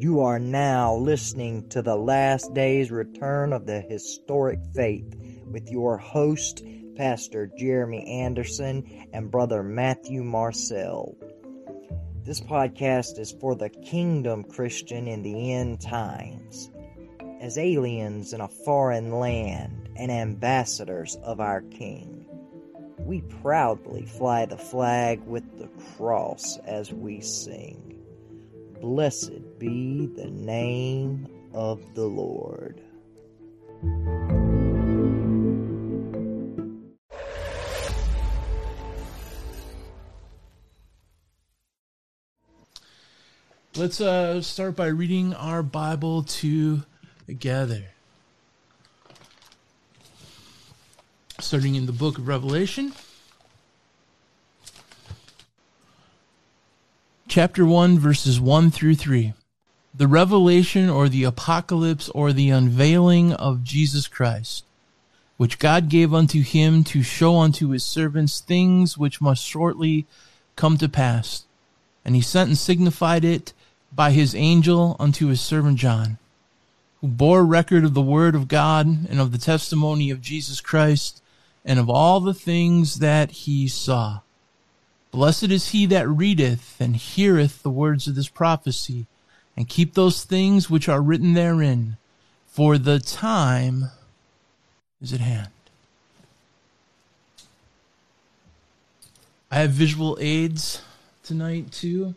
You are now listening to the last day's return of the historic faith with your host, Pastor Jeremy Anderson and Brother Matthew Marcel. This podcast is for the kingdom Christian in the end times. As aliens in a foreign land and ambassadors of our King, we proudly fly the flag with the cross as we sing. Blessed be the name of the Lord. Let's uh, start by reading our Bible together. Starting in the book of Revelation. Chapter 1, verses 1 through 3. The revelation or the apocalypse or the unveiling of Jesus Christ, which God gave unto him to show unto his servants things which must shortly come to pass. And he sent and signified it by his angel unto his servant John, who bore record of the word of God and of the testimony of Jesus Christ and of all the things that he saw Blessed is he that readeth and heareth the words of this prophecy, and keep those things which are written therein, for the time is at hand. I have visual aids tonight too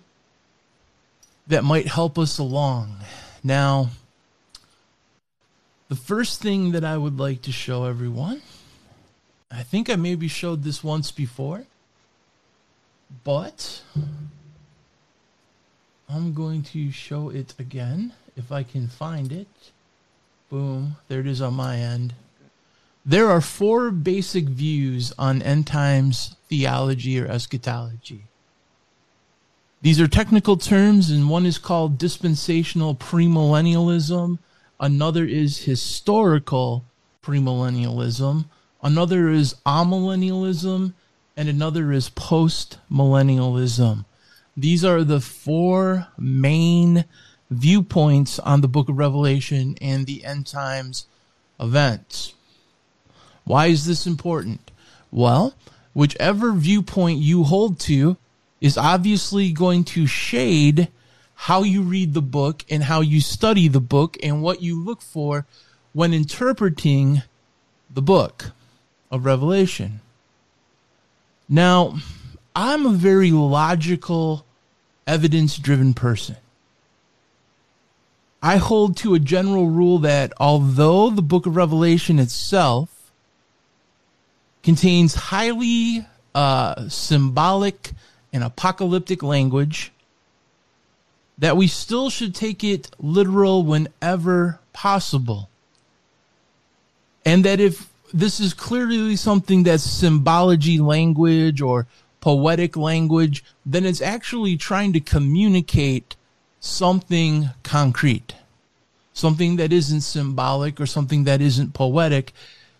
that might help us along. Now, the first thing that I would like to show everyone, I think I maybe showed this once before but I'm going to show it again if I can find it. Boom, there it is on my end. There are four basic views on end times theology or eschatology. These are technical terms, and one is called dispensational premillennialism, another is historical premillennialism, another is amillennialism, and another is post millennialism. These are the four main viewpoints on the book of Revelation and the end times events. Why is this important? Well, whichever viewpoint you hold to is obviously going to shade how you read the book and how you study the book and what you look for when interpreting the book of Revelation. Now, I'm a very logical, evidence driven person. I hold to a general rule that although the book of Revelation itself contains highly uh, symbolic and apocalyptic language, that we still should take it literal whenever possible. And that if this is clearly something that's symbology language or poetic language, then it's actually trying to communicate something concrete, something that isn't symbolic or something that isn't poetic.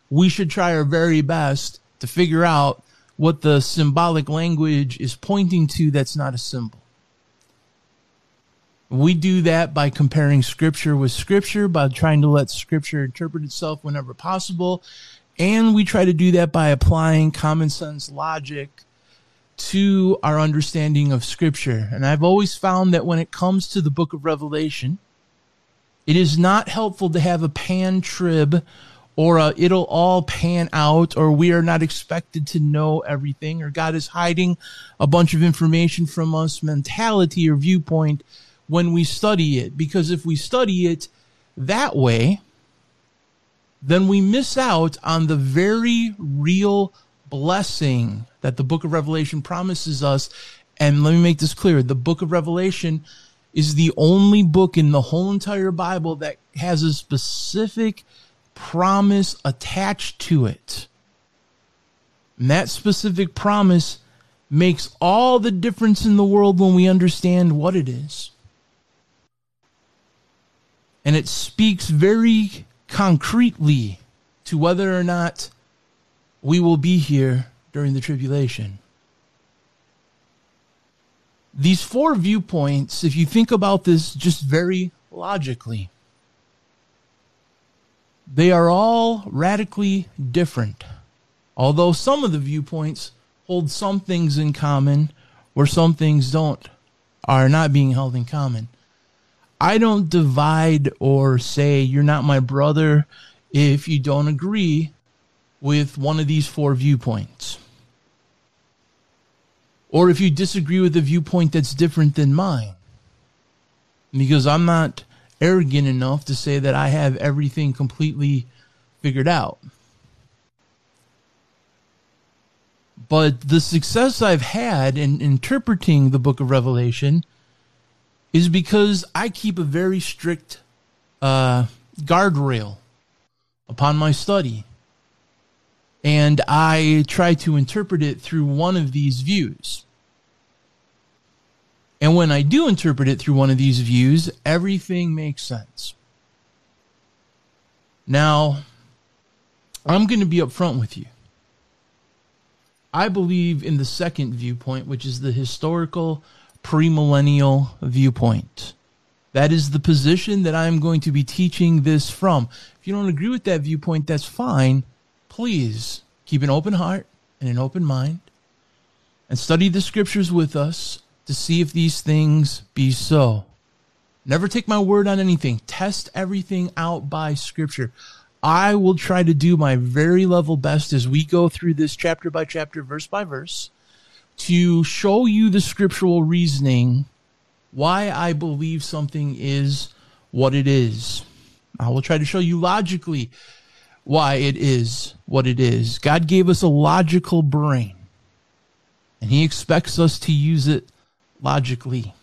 We should try our very best to figure out what the symbolic language is pointing to that's not a symbol. We do that by comparing scripture with scripture, by trying to let scripture interpret itself whenever possible, and we try to do that by applying common sense logic to our understanding of scripture. And I've always found that when it comes to the book of Revelation, it is not helpful to have a pan trib or a, it'll all pan out or we are not expected to know everything or God is hiding a bunch of information from us mentality or viewpoint when we study it. Because if we study it that way, then we miss out on the very real blessing that the book of Revelation promises us. And let me make this clear the book of Revelation is the only book in the whole entire Bible that has a specific promise attached to it. And that specific promise makes all the difference in the world when we understand what it is. And it speaks very concretely to whether or not we will be here during the tribulation. these four viewpoints, if you think about this just very logically, they are all radically different. Although some of the viewpoints hold some things in common where some things don't are not being held in common. I don't divide or say you're not my brother if you don't agree with one of these four viewpoints. Or if you disagree with a viewpoint that's different than mine. Because I'm not arrogant enough to say that I have everything completely figured out. But the success I've had in interpreting the book of Revelation is because I keep a very strict uh, guardrail upon my study. And I try to interpret it through one of these views. And when I do interpret it through one of these views, everything makes sense. Now, I'm going to be upfront with you. I believe in the second viewpoint, which is the historical premillennial viewpoint. That is the position that I'm going to be teaching this from. If you don't agree with that viewpoint, that's fine. Please keep an open heart and an open mind and study the scriptures with us to see if these things be so. Never take my word on anything. Test everything out by scripture. I will try to do my very level best as we go through this chapter by chapter, verse by verse, to show you the scriptural reasoning why I believe something is what it is. I will try to show you logically why it is what it is. God gave us a logical brain, and He expects us to use it logically,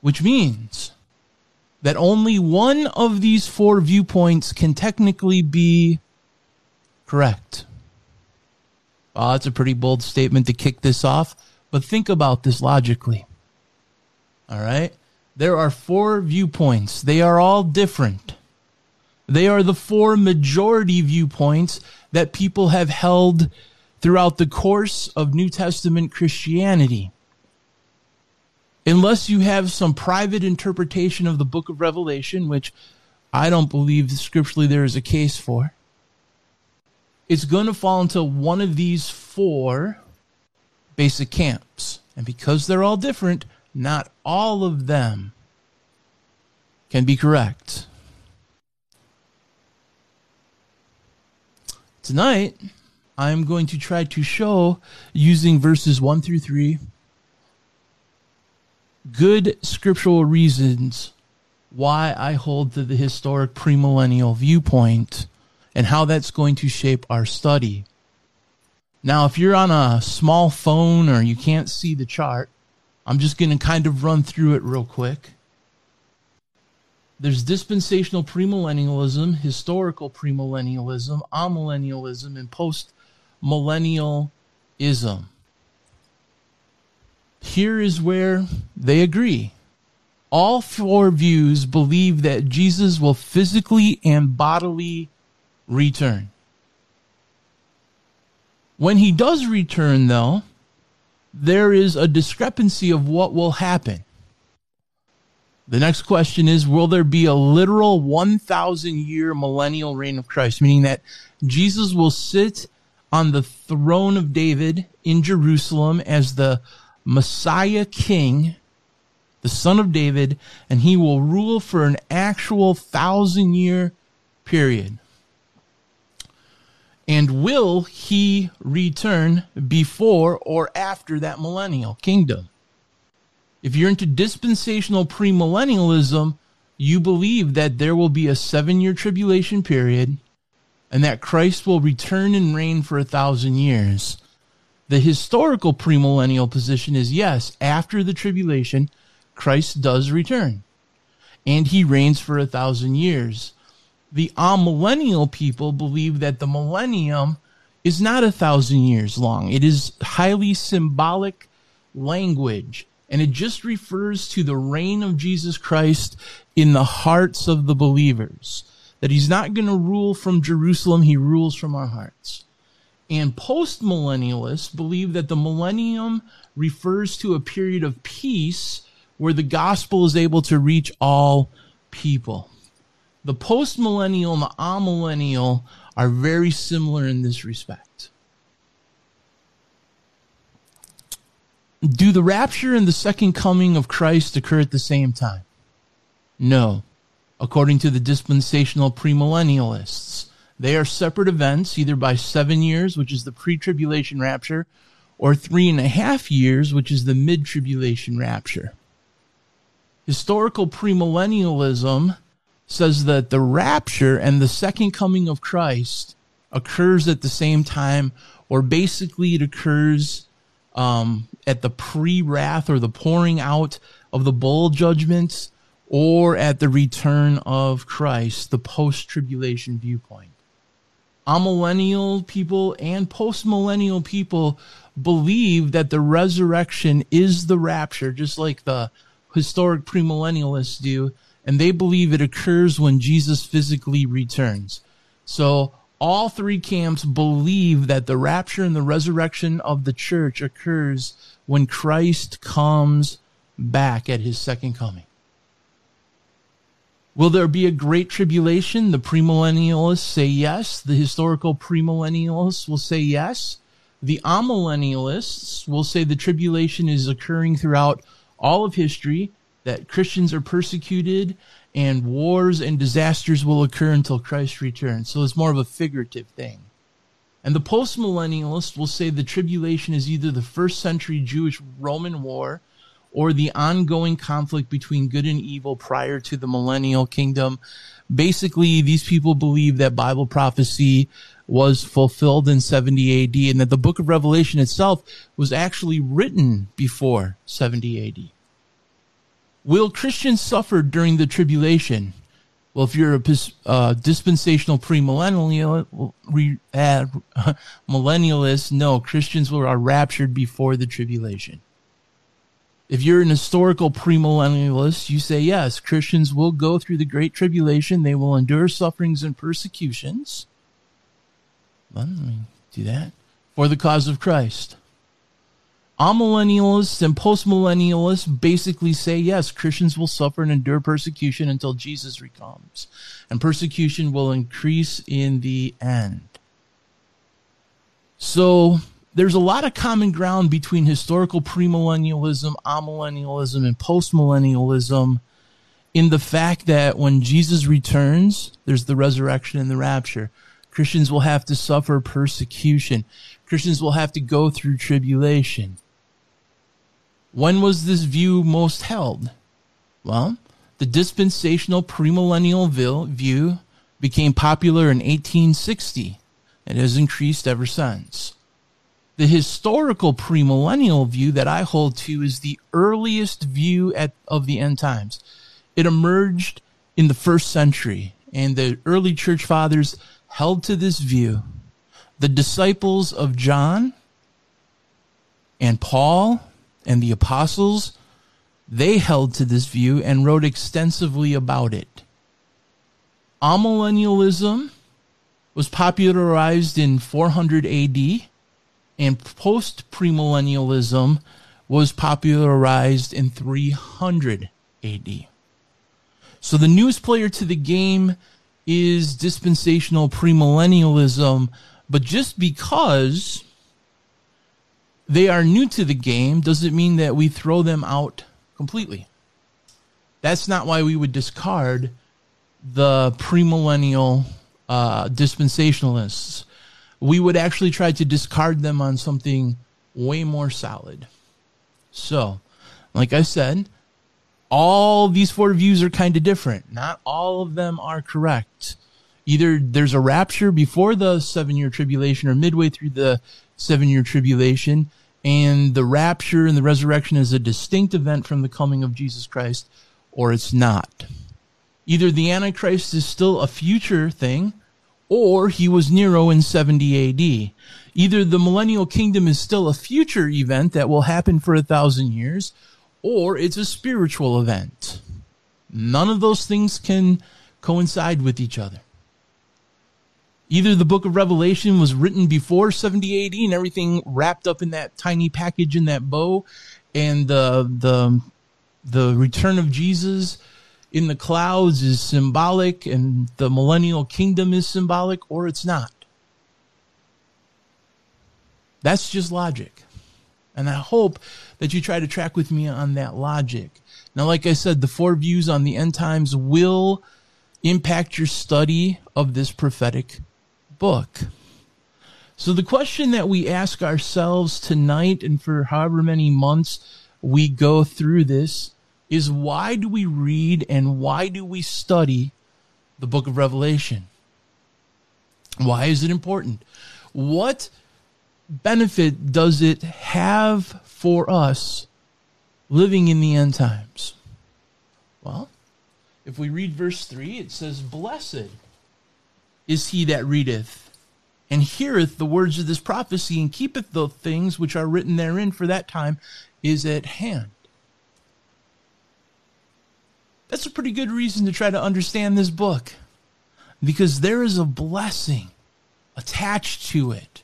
which means that only one of these four viewpoints can technically be correct. Well, that's a pretty bold statement to kick this off, but think about this logically. All right? There are four viewpoints, they are all different. They are the four majority viewpoints that people have held throughout the course of New Testament Christianity unless you have some private interpretation of the book of Revelation, which I don't believe scripturally there is a case for, it's going to fall into one of these four basic camps. And because they're all different, not all of them can be correct. Tonight, I'm going to try to show using verses 1 through 3 good scriptural reasons why I hold to the historic premillennial viewpoint and how that's going to shape our study. Now, if you're on a small phone or you can't see the chart, I'm just going to kind of run through it real quick. There's dispensational premillennialism, historical premillennialism, amillennialism, and postmillennialism here is where they agree. All four views believe that Jesus will physically and bodily return. When he does return, though, there is a discrepancy of what will happen. The next question is Will there be a literal 1,000 year millennial reign of Christ, meaning that Jesus will sit on the throne of David in Jerusalem as the Messiah King, the son of David, and he will rule for an actual thousand year period. And will he return before or after that millennial kingdom? If you're into dispensational premillennialism, you believe that there will be a seven year tribulation period and that Christ will return and reign for a thousand years. The historical premillennial position is yes, after the tribulation, Christ does return and he reigns for a thousand years. The uh, amillennial people believe that the millennium is not a thousand years long. It is highly symbolic language and it just refers to the reign of Jesus Christ in the hearts of the believers. That he's not going to rule from Jerusalem, he rules from our hearts. And postmillennialists believe that the millennium refers to a period of peace where the gospel is able to reach all people. The postmillennial and the amillennial are very similar in this respect. Do the rapture and the second coming of Christ occur at the same time? No. According to the dispensational premillennialists, they are separate events, either by seven years, which is the pre tribulation rapture, or three and a half years, which is the mid tribulation rapture. Historical premillennialism says that the rapture and the second coming of Christ occurs at the same time, or basically it occurs um, at the pre wrath or the pouring out of the bowl judgments, or at the return of Christ, the post tribulation viewpoint. Amillennial people and post millennial people believe that the resurrection is the rapture, just like the historic premillennialists do, and they believe it occurs when Jesus physically returns. So all three camps believe that the rapture and the resurrection of the church occurs when Christ comes back at his second coming. Will there be a great tribulation? The premillennialists say yes. The historical premillennialists will say yes. The amillennialists will say the tribulation is occurring throughout all of history, that Christians are persecuted, and wars and disasters will occur until Christ returns. So it's more of a figurative thing. And the postmillennialists will say the tribulation is either the first century Jewish Roman war or the ongoing conflict between good and evil prior to the millennial kingdom. Basically, these people believe that Bible prophecy was fulfilled in 70 AD and that the book of Revelation itself was actually written before 70 AD. Will Christians suffer during the tribulation? Well, if you're a uh, dispensational premillennial uh, no, Christians were are raptured before the tribulation. If you're an historical premillennialist, you say yes, Christians will go through the great tribulation. They will endure sufferings and persecutions. Let me do that for the cause of Christ. Amillennialists and postmillennialists basically say yes, Christians will suffer and endure persecution until Jesus comes, and persecution will increase in the end. So there's a lot of common ground between historical premillennialism, amillennialism, and postmillennialism in the fact that when Jesus returns, there's the resurrection and the rapture. Christians will have to suffer persecution. Christians will have to go through tribulation. When was this view most held? Well, the dispensational premillennial view became popular in 1860 and has increased ever since. The historical premillennial view that I hold to is the earliest view at, of the end times. It emerged in the first century, and the early church fathers held to this view. The disciples of John and Paul and the apostles, they held to this view and wrote extensively about it. Amillennialism was popularized in 400 AD and post premillennialism was popularized in 300 AD. So the newest player to the game is dispensational premillennialism, but just because they are new to the game doesn't mean that we throw them out completely. That's not why we would discard the premillennial uh, dispensationalists we would actually try to discard them on something way more solid. So, like I said, all these four views are kind of different. Not all of them are correct. Either there's a rapture before the seven year tribulation or midway through the seven year tribulation, and the rapture and the resurrection is a distinct event from the coming of Jesus Christ, or it's not. Either the Antichrist is still a future thing, or he was Nero in 70 AD. Either the millennial kingdom is still a future event that will happen for a thousand years, or it's a spiritual event. None of those things can coincide with each other. Either the book of Revelation was written before 70 AD and everything wrapped up in that tiny package in that bow, and the the the return of Jesus in the clouds is symbolic and the millennial kingdom is symbolic, or it's not. That's just logic. And I hope that you try to track with me on that logic. Now, like I said, the four views on the end times will impact your study of this prophetic book. So, the question that we ask ourselves tonight and for however many months we go through this is why do we read and why do we study the book of Revelation? Why is it important? What benefit does it have for us living in the end times? Well, if we read verse 3, it says, Blessed is he that readeth and heareth the words of this prophecy and keepeth the things which are written therein, for that time is at hand. That's a pretty good reason to try to understand this book because there is a blessing attached to it.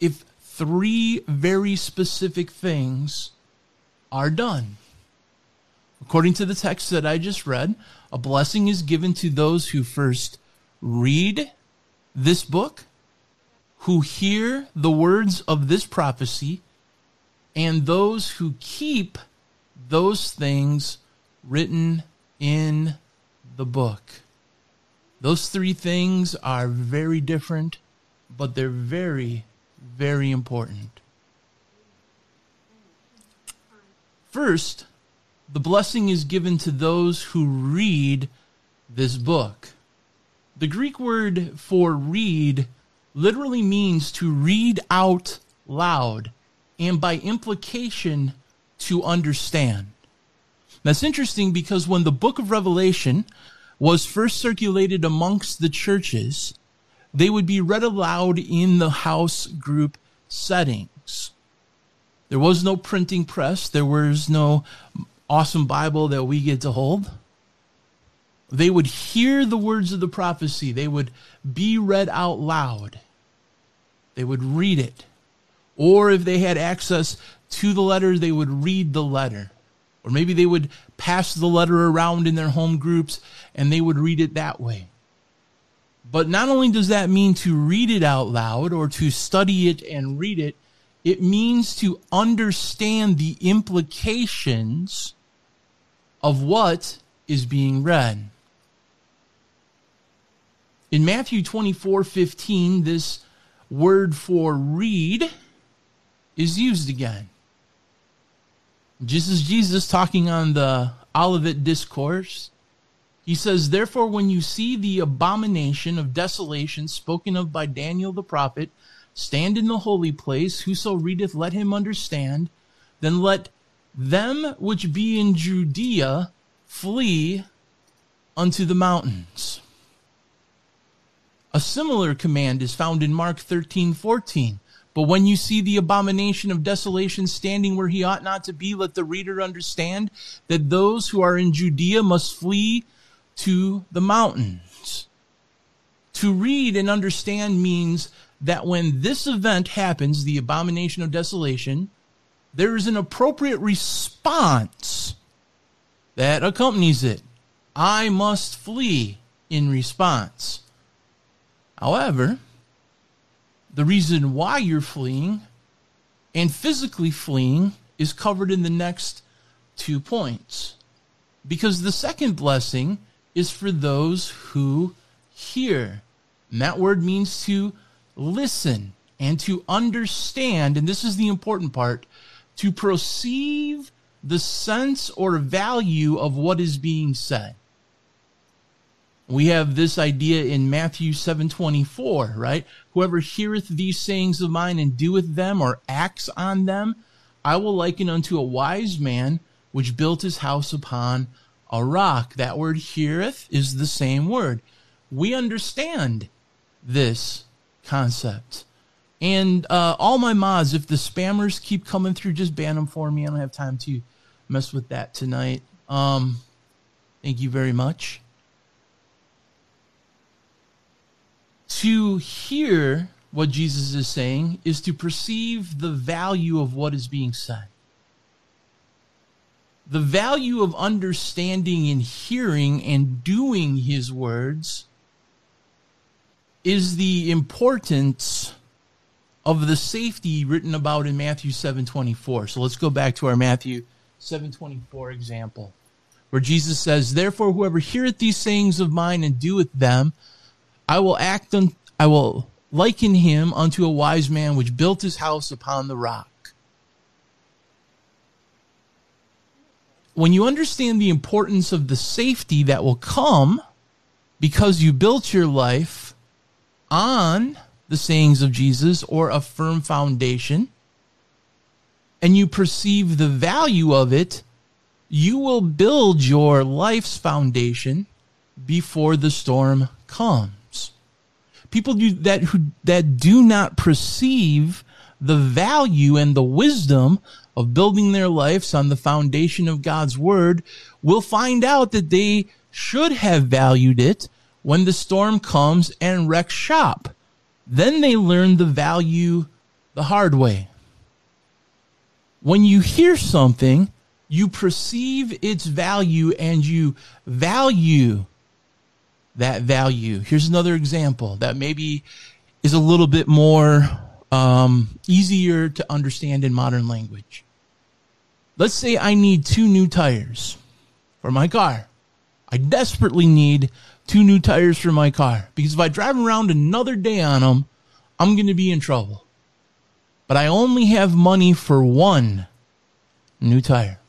If three very specific things are done. According to the text that I just read, a blessing is given to those who first read this book, who hear the words of this prophecy, and those who keep those things written in the book. Those three things are very different, but they're very, very important. First, the blessing is given to those who read this book. The Greek word for read literally means to read out loud and by implication to understand. That's interesting because when the book of Revelation was first circulated amongst the churches, they would be read aloud in the house group settings. There was no printing press, there was no awesome Bible that we get to hold. They would hear the words of the prophecy, they would be read out loud, they would read it. Or if they had access to the letter, they would read the letter. Or maybe they would pass the letter around in their home groups and they would read it that way. But not only does that mean to read it out loud or to study it and read it, it means to understand the implications of what is being read. In Matthew 24 15, this word for read is used again. Just as Jesus talking on the Olivet Discourse, he says, Therefore, when you see the abomination of desolation spoken of by Daniel the prophet, stand in the holy place, whoso readeth, let him understand. Then let them which be in Judea flee unto the mountains. A similar command is found in Mark 13 14. But when you see the abomination of desolation standing where he ought not to be, let the reader understand that those who are in Judea must flee to the mountains. To read and understand means that when this event happens, the abomination of desolation, there is an appropriate response that accompanies it. I must flee in response. However, the reason why you're fleeing and physically fleeing is covered in the next two points. Because the second blessing is for those who hear. And that word means to listen and to understand. And this is the important part to perceive the sense or value of what is being said. We have this idea in Matthew 7:24, right? Whoever heareth these sayings of mine and doeth them or acts on them, I will liken unto a wise man which built his house upon a rock. That word heareth is the same word. We understand this concept. And uh, all my mods, if the spammers keep coming through, just ban them for me. I don't have time to mess with that tonight. Um, thank you very much. To hear what Jesus is saying is to perceive the value of what is being said. The value of understanding and hearing and doing his words is the importance of the safety written about in Matthew 7:24. So let's go back to our Matthew 7:24 example where Jesus says, "Therefore whoever heareth these sayings of mine and doeth them, I will act on I will liken him unto a wise man which built his house upon the rock." When you understand the importance of the safety that will come because you built your life on the sayings of Jesus or a firm foundation, and you perceive the value of it, you will build your life's foundation before the storm comes. People do that who that do not perceive the value and the wisdom of building their lives on the foundation of God's word will find out that they should have valued it when the storm comes and wrecks shop. Then they learn the value the hard way. When you hear something, you perceive its value and you value that value. Here's another example that maybe is a little bit more um, easier to understand in modern language. Let's say I need two new tires for my car. I desperately need two new tires for my car because if I drive around another day on them, I'm going to be in trouble. But I only have money for one new tire.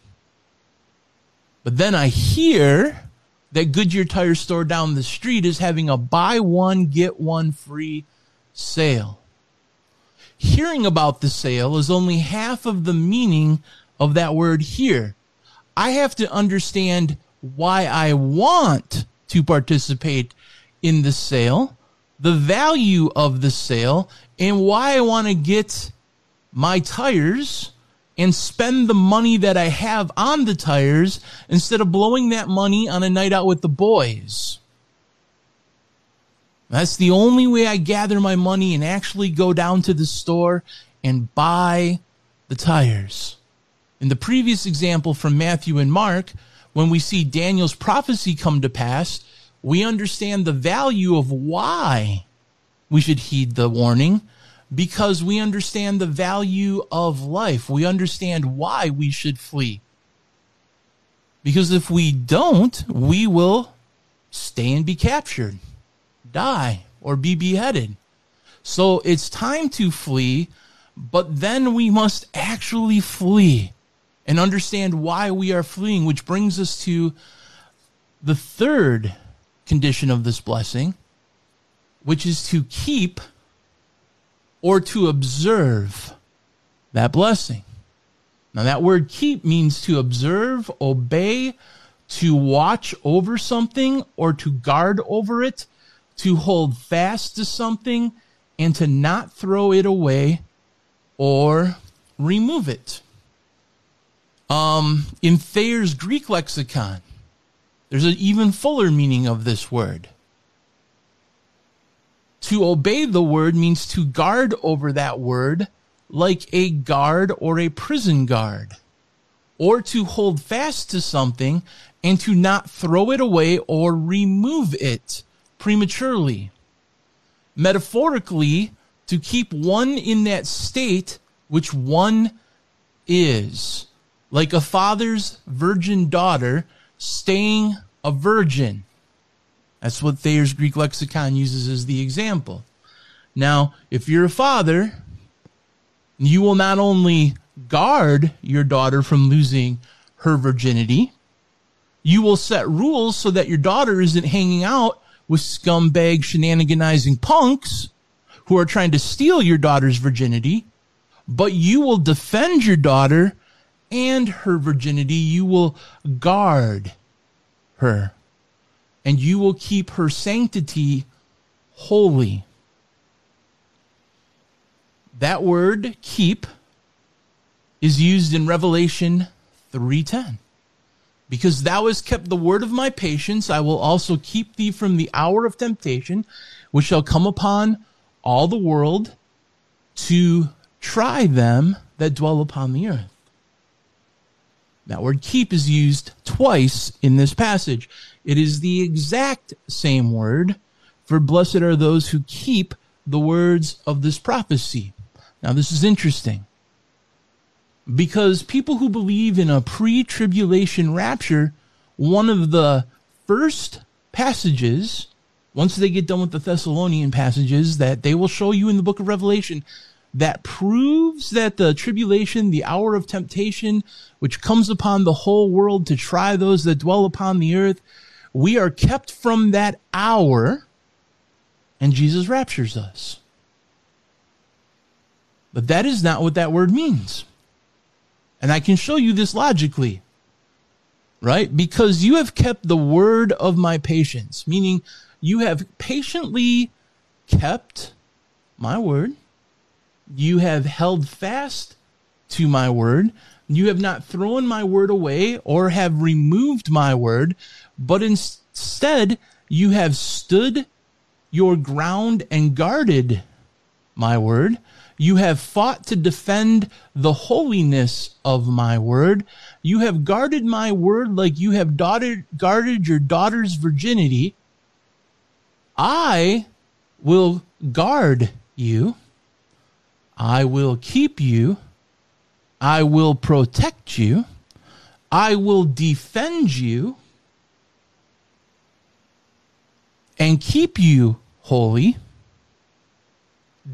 But then I hear that Goodyear Tire Store down the street is having a buy one, get one free sale. Hearing about the sale is only half of the meaning of that word here. I have to understand why I want to participate in the sale, the value of the sale, and why I want to get my tires and spend the money that I have on the tires instead of blowing that money on a night out with the boys. That's the only way I gather my money and actually go down to the store and buy the tires. In the previous example from Matthew and Mark, when we see Daniel's prophecy come to pass, we understand the value of why we should heed the warning because we understand the value of life. We understand why we should flee. Because if we don't, we will stay and be captured, die, or be beheaded. So it's time to flee, but then we must actually flee and understand why we are fleeing, which brings us to the third condition of this blessing, which is to keep or to observe that blessing. Now, that word keep means to observe, obey, to watch over something or to guard over it, to hold fast to something, and to not throw it away or remove it. Um, in Thayer's Greek lexicon, there's an even fuller meaning of this word. To obey the word means to guard over that word like a guard or a prison guard, or to hold fast to something and to not throw it away or remove it prematurely. Metaphorically, to keep one in that state which one is like a father's virgin daughter staying a virgin. That's what Thayer's Greek lexicon uses as the example. Now, if you're a father, you will not only guard your daughter from losing her virginity, you will set rules so that your daughter isn't hanging out with scumbag shenaniganizing punks who are trying to steal your daughter's virginity, but you will defend your daughter and her virginity, you will guard her, and you will keep her sanctity holy. That word keep is used in Revelation 3:10. Because thou hast kept the word of my patience, I will also keep thee from the hour of temptation, which shall come upon all the world to try them that dwell upon the earth. That word keep is used twice in this passage. It is the exact same word for blessed are those who keep the words of this prophecy. Now, this is interesting because people who believe in a pre tribulation rapture, one of the first passages, once they get done with the Thessalonian passages, that they will show you in the book of Revelation that proves that the tribulation, the hour of temptation, which comes upon the whole world to try those that dwell upon the earth, we are kept from that hour and Jesus raptures us. But that is not what that word means. And I can show you this logically. Right? Because you have kept the word of my patience, meaning you have patiently kept my word. You have held fast to my word. You have not thrown my word away or have removed my word, but instead you have stood your ground and guarded my word. You have fought to defend the holiness of my word. You have guarded my word like you have guarded your daughter's virginity. I will guard you. I will keep you. I will protect you. I will defend you and keep you holy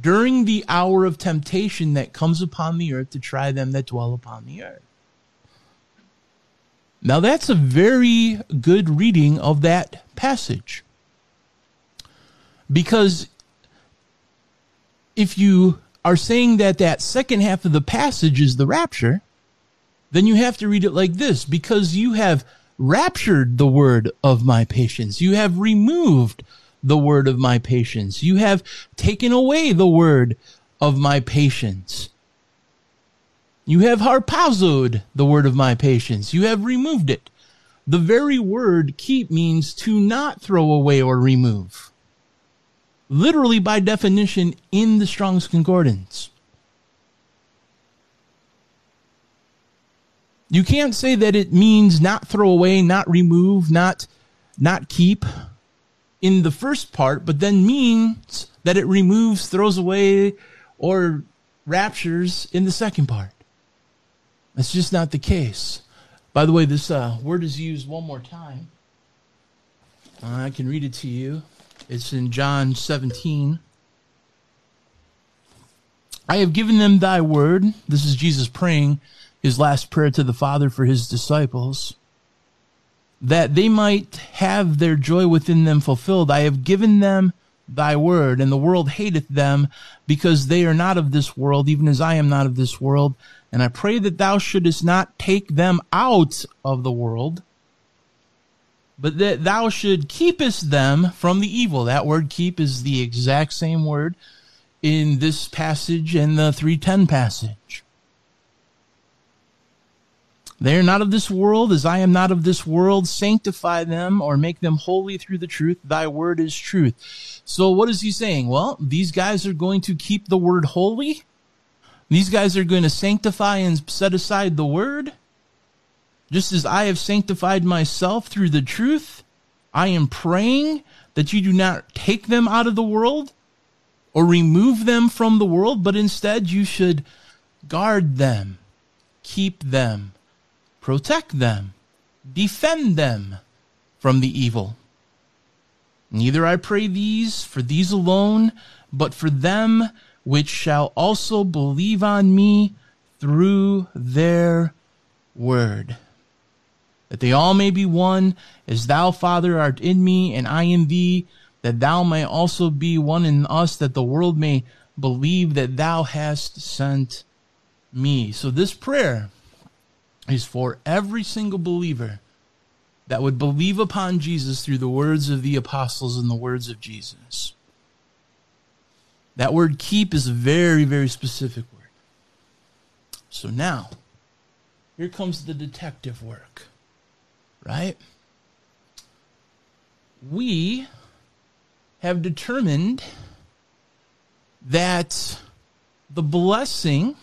during the hour of temptation that comes upon the earth to try them that dwell upon the earth. Now, that's a very good reading of that passage. Because if you are saying that that second half of the passage is the rapture, then you have to read it like this because you have raptured the word of my patience. You have removed the word of my patience. You have taken away the word of my patience. You have harpazoed the word of my patience. You have removed it. The very word keep means to not throw away or remove. Literally by definition in the Strong's Concordance. You can't say that it means not throw away, not remove, not not keep in the first part, but then means that it removes, throws away, or raptures in the second part. That's just not the case. By the way, this uh, word is used one more time. Uh, I can read it to you. It's in John 17. I have given them thy word. This is Jesus praying his last prayer to the Father for his disciples that they might have their joy within them fulfilled. I have given them thy word, and the world hateth them because they are not of this world, even as I am not of this world. And I pray that thou shouldest not take them out of the world, but that thou should keepest them from the evil. That word keep is the exact same word in this passage and the 310 passage. They are not of this world, as I am not of this world. Sanctify them or make them holy through the truth. Thy word is truth. So what is he saying? Well, these guys are going to keep the word holy. These guys are going to sanctify and set aside the word. Just as I have sanctified myself through the truth, I am praying that you do not take them out of the world or remove them from the world, but instead you should guard them, keep them, protect them, defend them from the evil. Neither I pray these for these alone, but for them which shall also believe on me through their word. That they all may be one, as thou, Father, art in me, and I in thee, that thou may also be one in us, that the world may believe that thou hast sent me. So this prayer is for every single believer that would believe upon Jesus through the words of the apostles and the words of Jesus. That word keep is a very, very specific word. So now, here comes the detective work. Right? We have determined that the blessing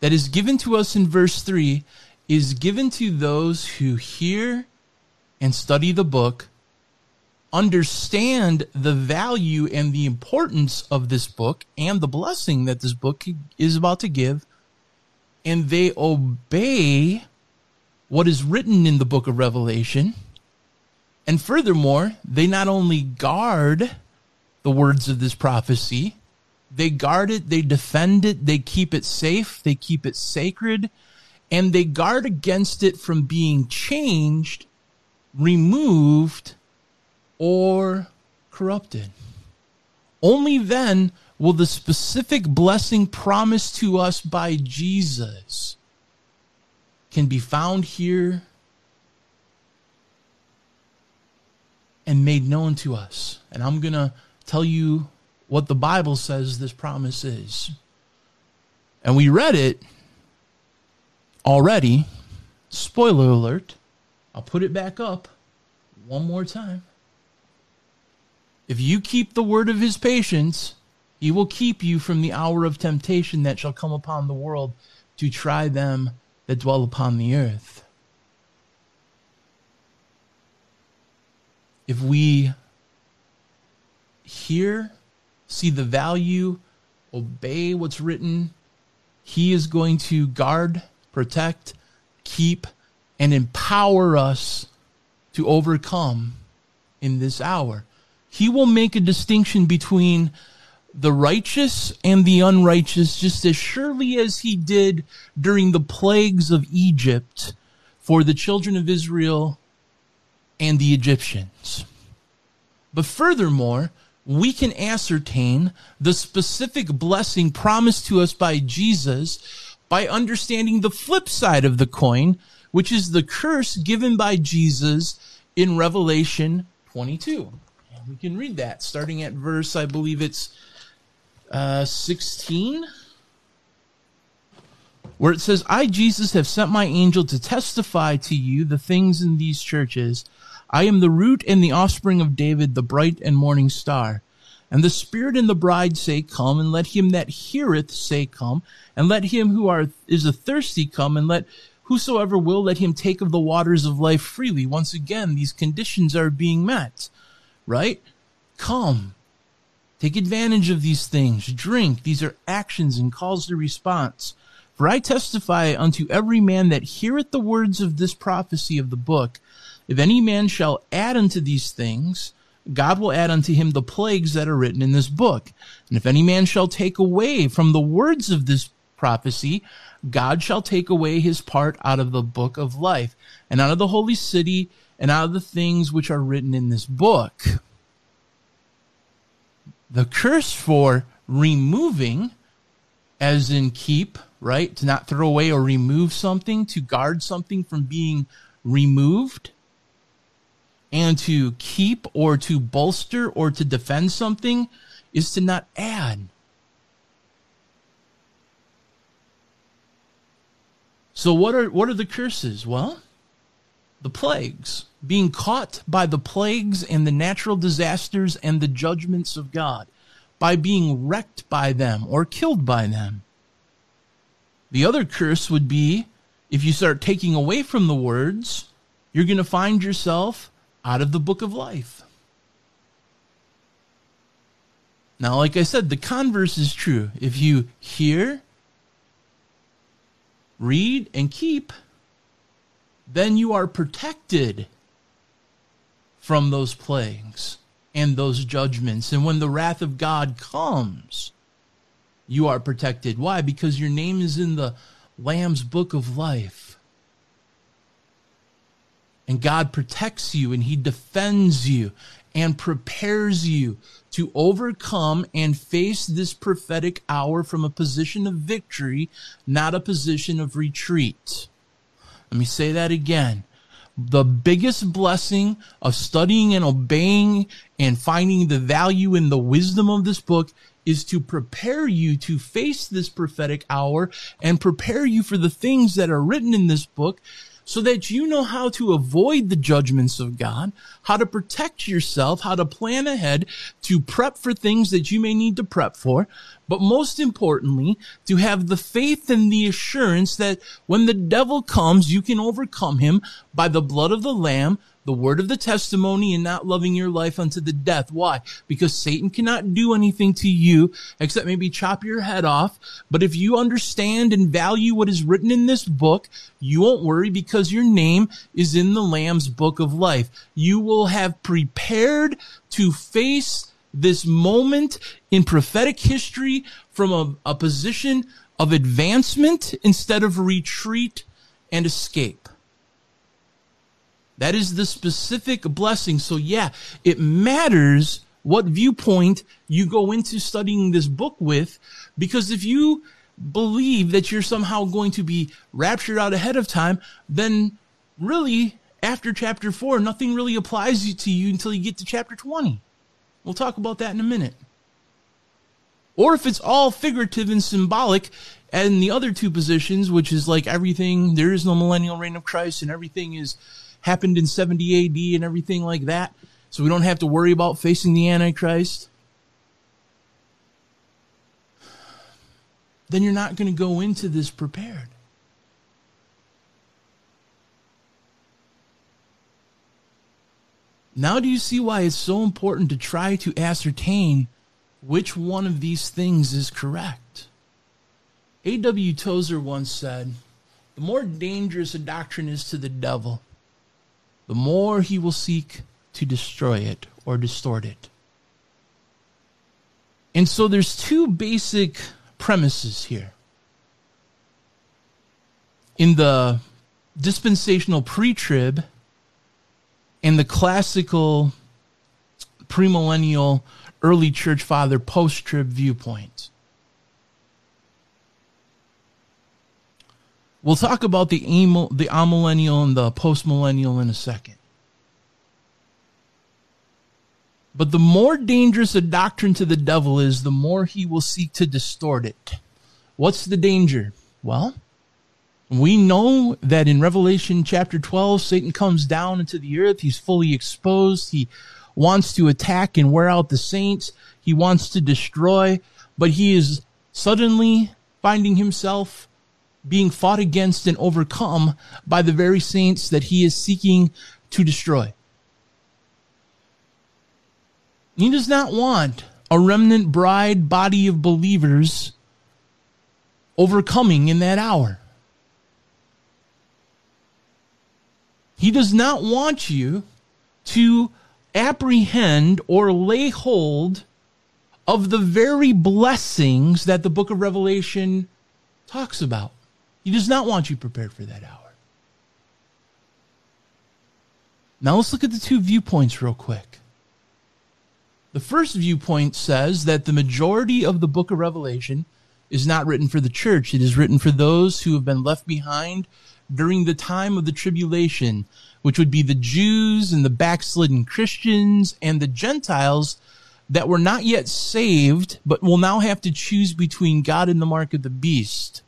that is given to us in verse 3 is given to those who hear and study the book, understand the value and the importance of this book and the blessing that this book is about to give, and they obey what is written in the book of Revelation. And furthermore, they not only guard the words of this prophecy, they guard it, they defend it, they keep it safe, they keep it sacred, and they guard against it from being changed, removed, or corrupted. Only then will the specific blessing promised to us by Jesus can be found here and made known to us. And I'm going to tell you what the Bible says this promise is. And we read it already. Spoiler alert. I'll put it back up one more time. If you keep the word of his patience, he will keep you from the hour of temptation that shall come upon the world to try them that dwell upon the earth. If we hear see the value, obey what's written. He is going to guard, protect, keep, and empower us to overcome in this hour. He will make a distinction between the righteous and the unrighteous just as surely as he did during the plagues of Egypt for the children of Israel and the Egyptians. But furthermore, we can ascertain the specific blessing promised to us by Jesus by understanding the flip side of the coin, which is the curse given by Jesus in Revelation 22. We can read that starting at verse, I believe it's uh, 16, where it says, I, Jesus, have sent my angel to testify to you the things in these churches. I am the root and the offspring of David, the bright and morning star. And the Spirit and the bride say, Come, and let him that heareth say, Come, and let him who are, is thirsty come, and let whosoever will, let him take of the waters of life freely. Once again, these conditions are being met, right? Come. Take advantage of these things. Drink. These are actions and calls to response. For I testify unto every man that heareth the words of this prophecy of the book, if any man shall add unto these things, God will add unto him the plagues that are written in this book. And if any man shall take away from the words of this prophecy, God shall take away his part out of the book of life, and out of the holy city, and out of the things which are written in this book. The curse for removing, as in keep, right? To not throw away or remove something, to guard something from being removed and to keep or to bolster or to defend something is to not add. So what are what are the curses? Well, the plagues, being caught by the plagues and the natural disasters and the judgments of God, by being wrecked by them or killed by them. The other curse would be if you start taking away from the words, you're going to find yourself out of the book of life. Now, like I said, the converse is true. If you hear, read, and keep, then you are protected from those plagues and those judgments. And when the wrath of God comes, you are protected. Why? Because your name is in the Lamb's book of life. And God protects you and He defends you and prepares you to overcome and face this prophetic hour from a position of victory, not a position of retreat. Let me say that again. The biggest blessing of studying and obeying and finding the value in the wisdom of this book is to prepare you to face this prophetic hour and prepare you for the things that are written in this book so that you know how to avoid the judgments of God, how to protect yourself, how to plan ahead to prep for things that you may need to prep for, but most importantly, to have the faith and the assurance that when the devil comes, you can overcome him by the blood of the lamb, the word of the testimony and not loving your life unto the death. Why? Because Satan cannot do anything to you except maybe chop your head off. But if you understand and value what is written in this book, you won't worry because your name is in the Lamb's book of life. You will have prepared to face this moment in prophetic history from a, a position of advancement instead of retreat and escape. That is the specific blessing. So yeah, it matters what viewpoint you go into studying this book with, because if you believe that you're somehow going to be raptured out ahead of time, then really after chapter four, nothing really applies to you until you get to chapter 20. We'll talk about that in a minute. Or if it's all figurative and symbolic, and the other two positions, which is like everything, there is no millennial reign of Christ and everything is happened in 70 AD and everything like that. So we don't have to worry about facing the Antichrist. Then you're not going to go into this prepared. Now, do you see why it's so important to try to ascertain which one of these things is correct? A.W. Tozer once said, The more dangerous a doctrine is to the devil, the more he will seek to destroy it or distort it. And so there's two basic premises here. In the dispensational pre-trib and the classical premillennial early church father post-trib viewpoint. We'll talk about the amil- the amillennial and the postmillennial in a second. But the more dangerous a doctrine to the devil is, the more he will seek to distort it. What's the danger? Well, we know that in Revelation chapter 12, Satan comes down into the earth. He's fully exposed. He wants to attack and wear out the saints. He wants to destroy, but he is suddenly finding himself being fought against and overcome by the very saints that he is seeking to destroy. He does not want a remnant bride body of believers overcoming in that hour. He does not want you to apprehend or lay hold of the very blessings that the book of Revelation talks about. He does not want you prepared for that hour. Now let's look at the two viewpoints real quick. The first viewpoint says that the majority of the book of Revelation is not written for the church. It is written for those who have been left behind during the time of the tribulation, which would be the Jews and the backslidden Christians and the Gentiles that were not yet saved, but will now have to choose between God and the mark of the beast.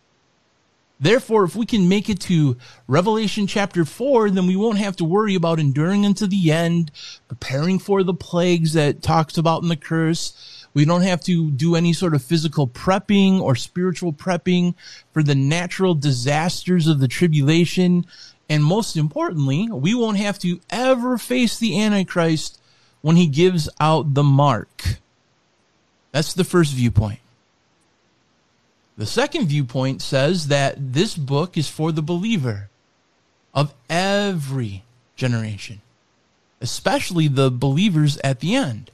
Therefore, if we can make it to Revelation chapter 4, then we won't have to worry about enduring unto the end, preparing for the plagues that talks about in the curse. We don't have to do any sort of physical prepping or spiritual prepping for the natural disasters of the tribulation. And most importantly, we won't have to ever face the Antichrist when he gives out the mark. That's the first viewpoint. The second viewpoint says that this book is for the believer of every generation, especially the believers at the end.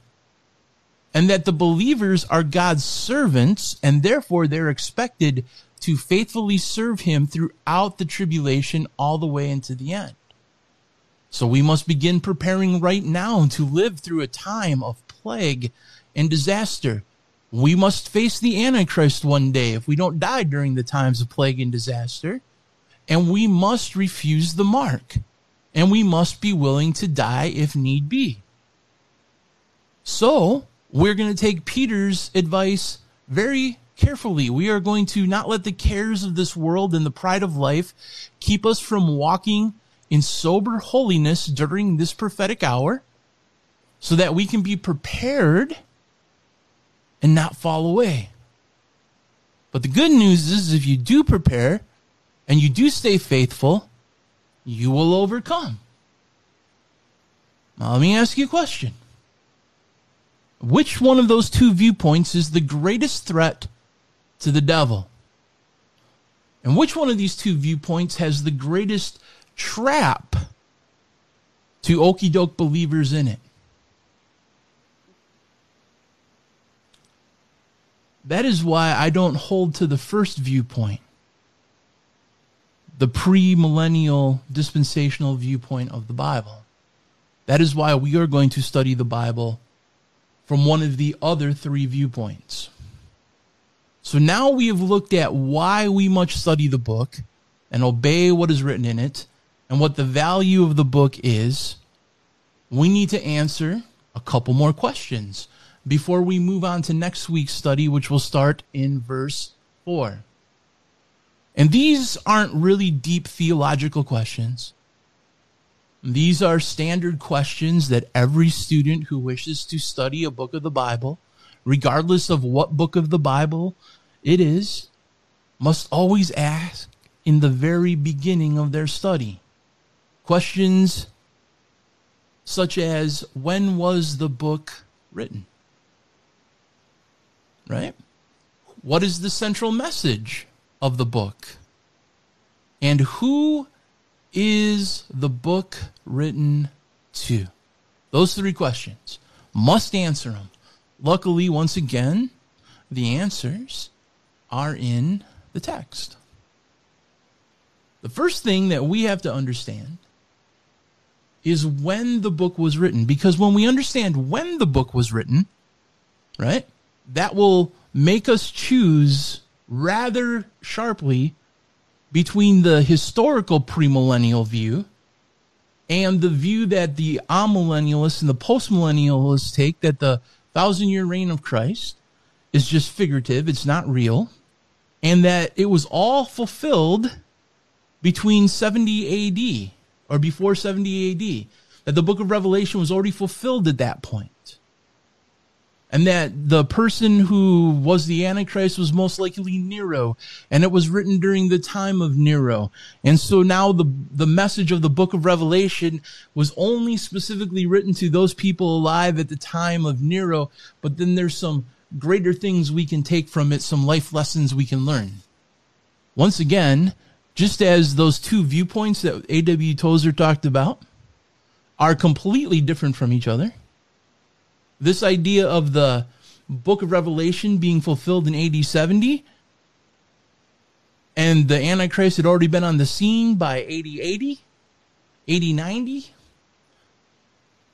And that the believers are God's servants, and therefore they're expected to faithfully serve Him throughout the tribulation all the way into the end. So we must begin preparing right now to live through a time of plague and disaster we must face the Antichrist one day if we don't die during the times of plague and disaster. And we must refuse the mark. And we must be willing to die if need be. So, we're going to take Peter's advice very carefully. We are going to not let the cares of this world and the pride of life keep us from walking in sober holiness during this prophetic hour so that we can be prepared and not fall away. But the good news is if you do prepare and you do stay faithful, you will overcome. Now, let me ask you a question. Which one of those two viewpoints is the greatest threat to the devil? And which one of these two viewpoints has the greatest trap to okey doke believers in it? That is why I don't hold to the first viewpoint, the premillennial dispensational viewpoint of the Bible. That is why we are going to study the Bible from one of the other three viewpoints. So now we have looked at why we must study the book and obey what is written in it and what the value of the book is. We need to answer a couple more questions before we move on to next week's study, which will start in verse 4. And these aren't really deep theological questions. These are standard questions that every student who wishes to study a book of the Bible, regardless of what book of the Bible it is, must always ask in the very beginning of their study. Questions such as when was the book written? Right? What is the central message of the book? And who is the book written to? Those three questions. Must answer them. Luckily, once again, the answers are in the text. The first thing that we have to understand is when the book was written. Because when we understand when the book was written, right, that will make us choose rather sharply between the historical premillennial view and the view that the amillennialists and the postmillennialists take that the thousand year reign of Christ is just figurative, it's not real, and that it was all fulfilled between 70 AD or before 70 AD, that the book of Revelation was already fulfilled at that point and that the person who was the Antichrist was most likely Nero, and it was written during the time of Nero. And so now the, the message of the book of Revelation was only specifically written to those people alive at the time of Nero, but then there's some greater things we can take from it, some life lessons we can learn. Once again, just as those two viewpoints that A.W. Tozer talked about are completely different from each other this idea of the book of Revelation being fulfilled in AD 70 and the Antichrist had already been on the scene by AD 80, AD 90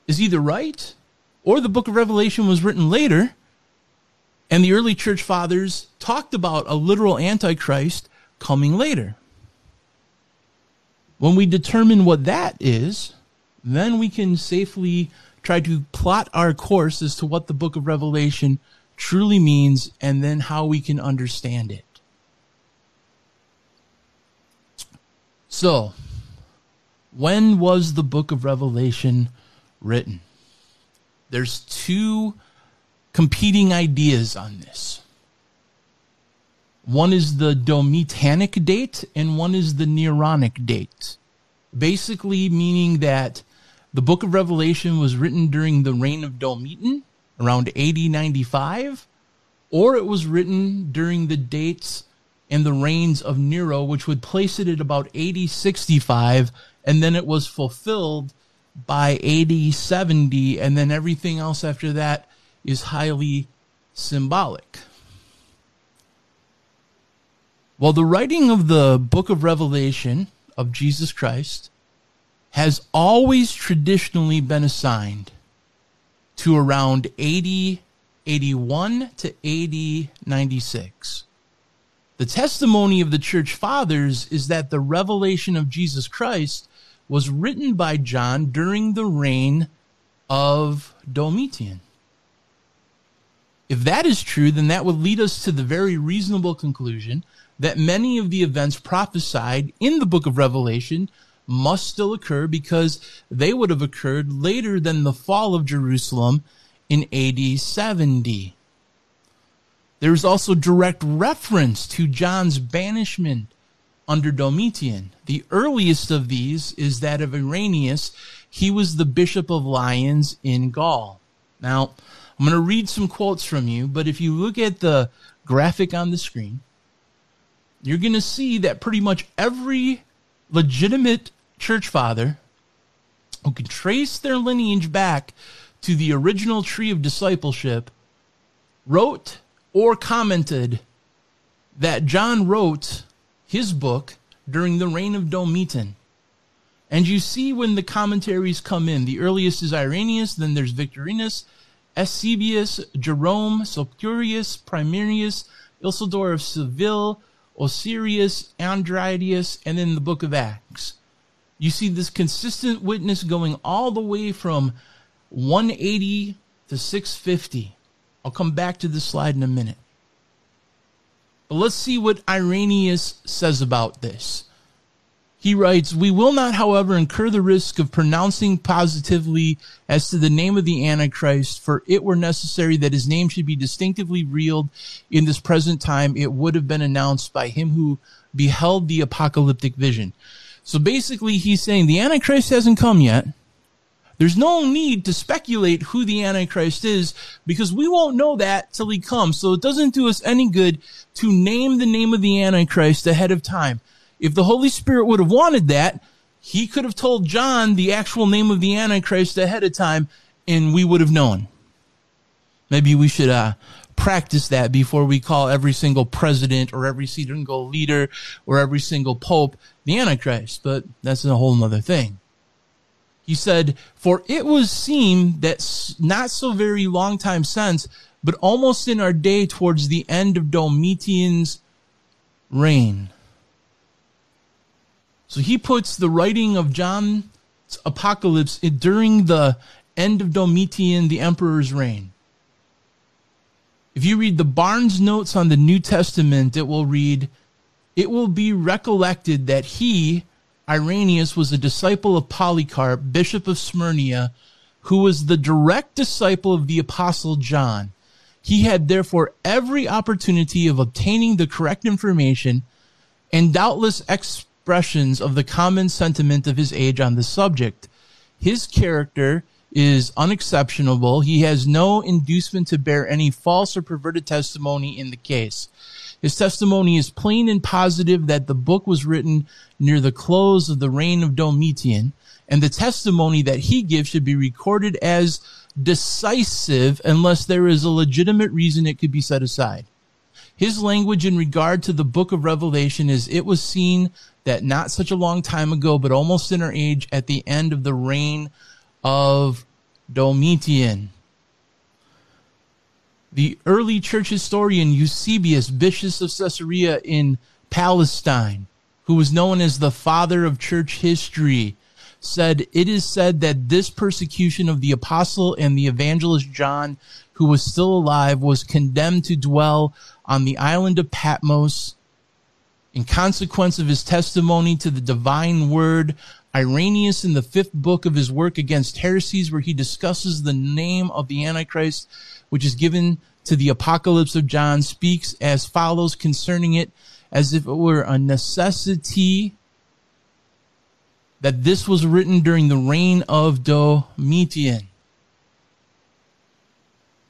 is either right or the book of Revelation was written later and the early church fathers talked about a literal Antichrist coming later. When we determine what that is, then we can safely try to plot our course as to what the book of Revelation truly means and then how we can understand it. So, when was the book of Revelation written? There's two competing ideas on this. One is the Domitianic date and one is the Neronic date. Basically meaning that the book of Revelation was written during the reign of Domitian around AD 95, or it was written during the dates and the reigns of Nero, which would place it at about AD 65, and then it was fulfilled by AD 70, and then everything else after that is highly symbolic. Well, the writing of the book of Revelation of Jesus Christ has always traditionally been assigned to around 80, 81 to AD 96. The testimony of the church fathers is that the revelation of Jesus Christ was written by John during the reign of Domitian. If that is true, then that would lead us to the very reasonable conclusion that many of the events prophesied in the book of Revelation must still occur because they would have occurred later than the fall of Jerusalem in AD 70. There's also direct reference to John's banishment under Domitian. The earliest of these is that of Irenaeus. He was the bishop of Lyons in Gaul. Now, I'm going to read some quotes from you, but if you look at the graphic on the screen, you're going to see that pretty much every legitimate church father who can trace their lineage back to the original tree of discipleship wrote or commented that John wrote his book during the reign of Domitian. And you see when the commentaries come in, the earliest is Irenaeus, then there's Victorinus, Eusebius, Jerome, Sulpicius, Primasius, Isidore of Seville, Orosius, Andronicus, and then the book of Acts. You see this consistent witness going all the way from 180 to 650. I'll come back to this slide in a minute. But let's see what Irenaeus says about this. He writes, We will not, however, incur the risk of pronouncing positively as to the name of the Antichrist, for it were necessary that his name should be distinctively revealed in this present time. It would have been announced by him who beheld the apocalyptic vision. So basically, he's saying the Antichrist hasn't come yet. There's no need to speculate who the Antichrist is because we won't know that till he comes. So it doesn't do us any good to name the name of the Antichrist ahead of time. If the Holy Spirit would have wanted that, he could have told John the actual name of the Antichrist ahead of time and we would have known. Maybe we should uh, practice that before we call every single president or every single leader or every single pope the Antichrist. But that's a whole other thing. He said, For it was seen that not so very long time since, but almost in our day towards the end of Domitian's reign. So he puts the writing of John's apocalypse during the end of Domitian, the emperor's reign. If you read the Barnes notes on the New Testament, it will read, It will be recollected that he, Irenaeus, was a disciple of Polycarp, bishop of Smyrna, who was the direct disciple of the apostle John. He had therefore every opportunity of obtaining the correct information and doubtless expressions of the common sentiment of his age on the subject. His character is unexceptionable. He has no inducement to bear any false or perverted testimony in the case. His testimony is plain and positive that the book was written near the close of the reign of Domitian, and the testimony that he gives should be recorded as decisive unless there is a legitimate reason it could be set aside. His language in regard to the book of Revelation is it was seen that not such a long time ago, but almost in our age at the end of the reign of Domitian. The early church historian Eusebius, Bishop of Caesarea in Palestine, who was known as the father of church history, said, It is said that this persecution of the apostle and the evangelist John, who was still alive, was condemned to dwell on the island of Patmos in consequence of his testimony to the divine word Irenaeus in the fifth book of his work against heresies, where he discusses the name of the Antichrist, which is given to the Apocalypse of John, speaks as follows concerning it, as if it were a necessity that this was written during the reign of Domitian.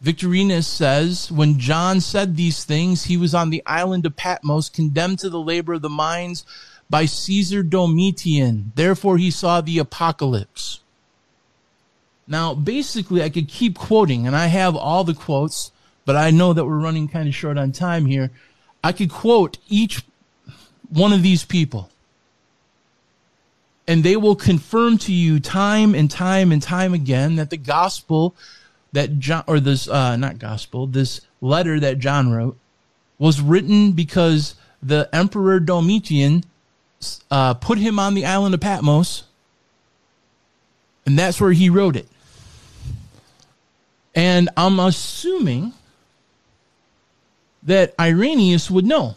Victorinus says, when John said these things, he was on the island of Patmos, condemned to the labor of the mines by Caesar Domitian. Therefore, he saw the apocalypse. Now, basically, I could keep quoting, and I have all the quotes, but I know that we're running kind of short on time here. I could quote each one of these people, and they will confirm to you time and time and time again that the gospel that John, or this, uh, not gospel, this letter that John wrote was written because the Emperor Domitian uh, put him on the island of Patmos, and that's where he wrote it. And I'm assuming that Irenaeus would know.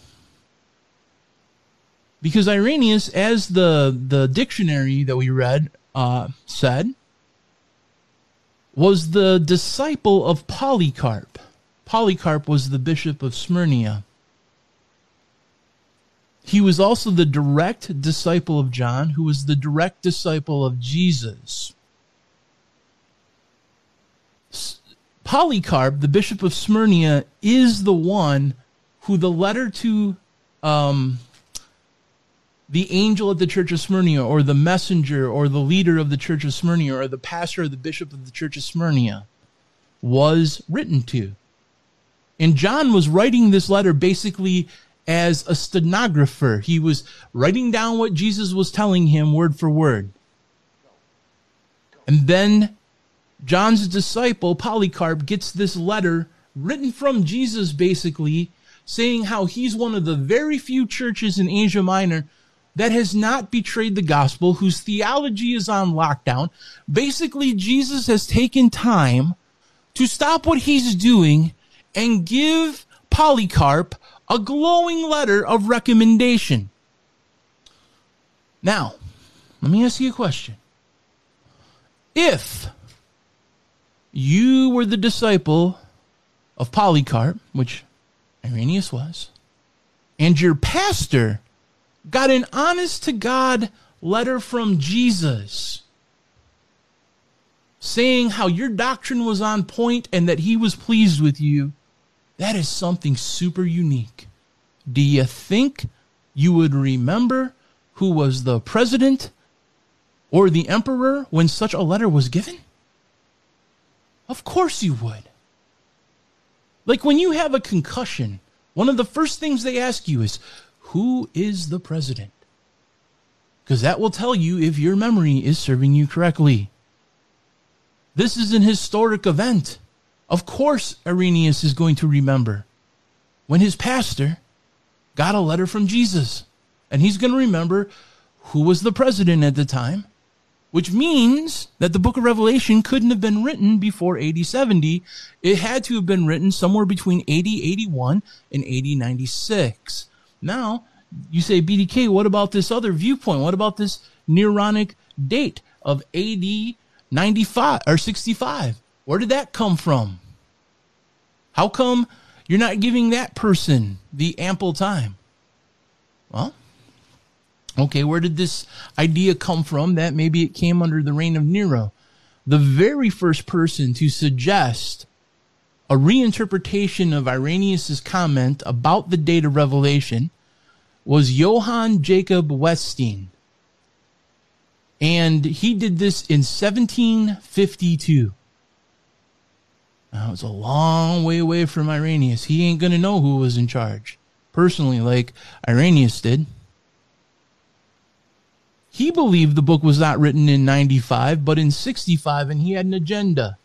Because Irenaeus, as the, the dictionary that we read uh, said, was the disciple of Polycarp. Polycarp was the bishop of Smyrna. He was also the direct disciple of John, who was the direct disciple of Jesus. Polycarp, the bishop of Smyrna, is the one who the letter to um, the angel at the church of Smyrna, or the messenger, or the leader of the church of Smyrna, or the pastor or the bishop of the church of Smyrna was written to. And John was writing this letter basically as a stenographer. He was writing down what Jesus was telling him word for word. And then John's disciple, Polycarp, gets this letter written from Jesus, basically, saying how he's one of the very few churches in Asia Minor that has not betrayed the gospel, whose theology is on lockdown. Basically, Jesus has taken time to stop what he's doing and give Polycarp a glowing letter of recommendation. Now, let me ask you a question. If you were the disciple of Polycarp, which Irenaeus was, and your pastor got an honest to God letter from Jesus saying how your doctrine was on point and that he was pleased with you, that is something super unique. Do you think you would remember who was the president or the emperor when such a letter was given? Of course you would. Like when you have a concussion, one of the first things they ask you is, Who is the president? Because that will tell you if your memory is serving you correctly. This is an historic event. Of course, Irenaeus is going to remember when his pastor got a letter from Jesus. And he's going to remember who was the president at the time which means that the book of Revelation couldn't have been written before AD 70. It had to have been written somewhere between AD 81 and AD 96. Now, you say, BDK, what about this other viewpoint? What about this Neronic date of AD 95 or 65? Where did that come from? How come you're not giving that person the ample time? Well, Okay, where did this idea come from? That maybe it came under the reign of Nero. The very first person to suggest a reinterpretation of Irenaeus' comment about the date of Revelation was Johann Jacob Wettstein. And he did this in 1752. Now, it's a long way away from Irenaeus. He ain't going to know who was in charge personally, like Irenaeus did. He believed the book was not written in 95, but in 65, and he had an agenda.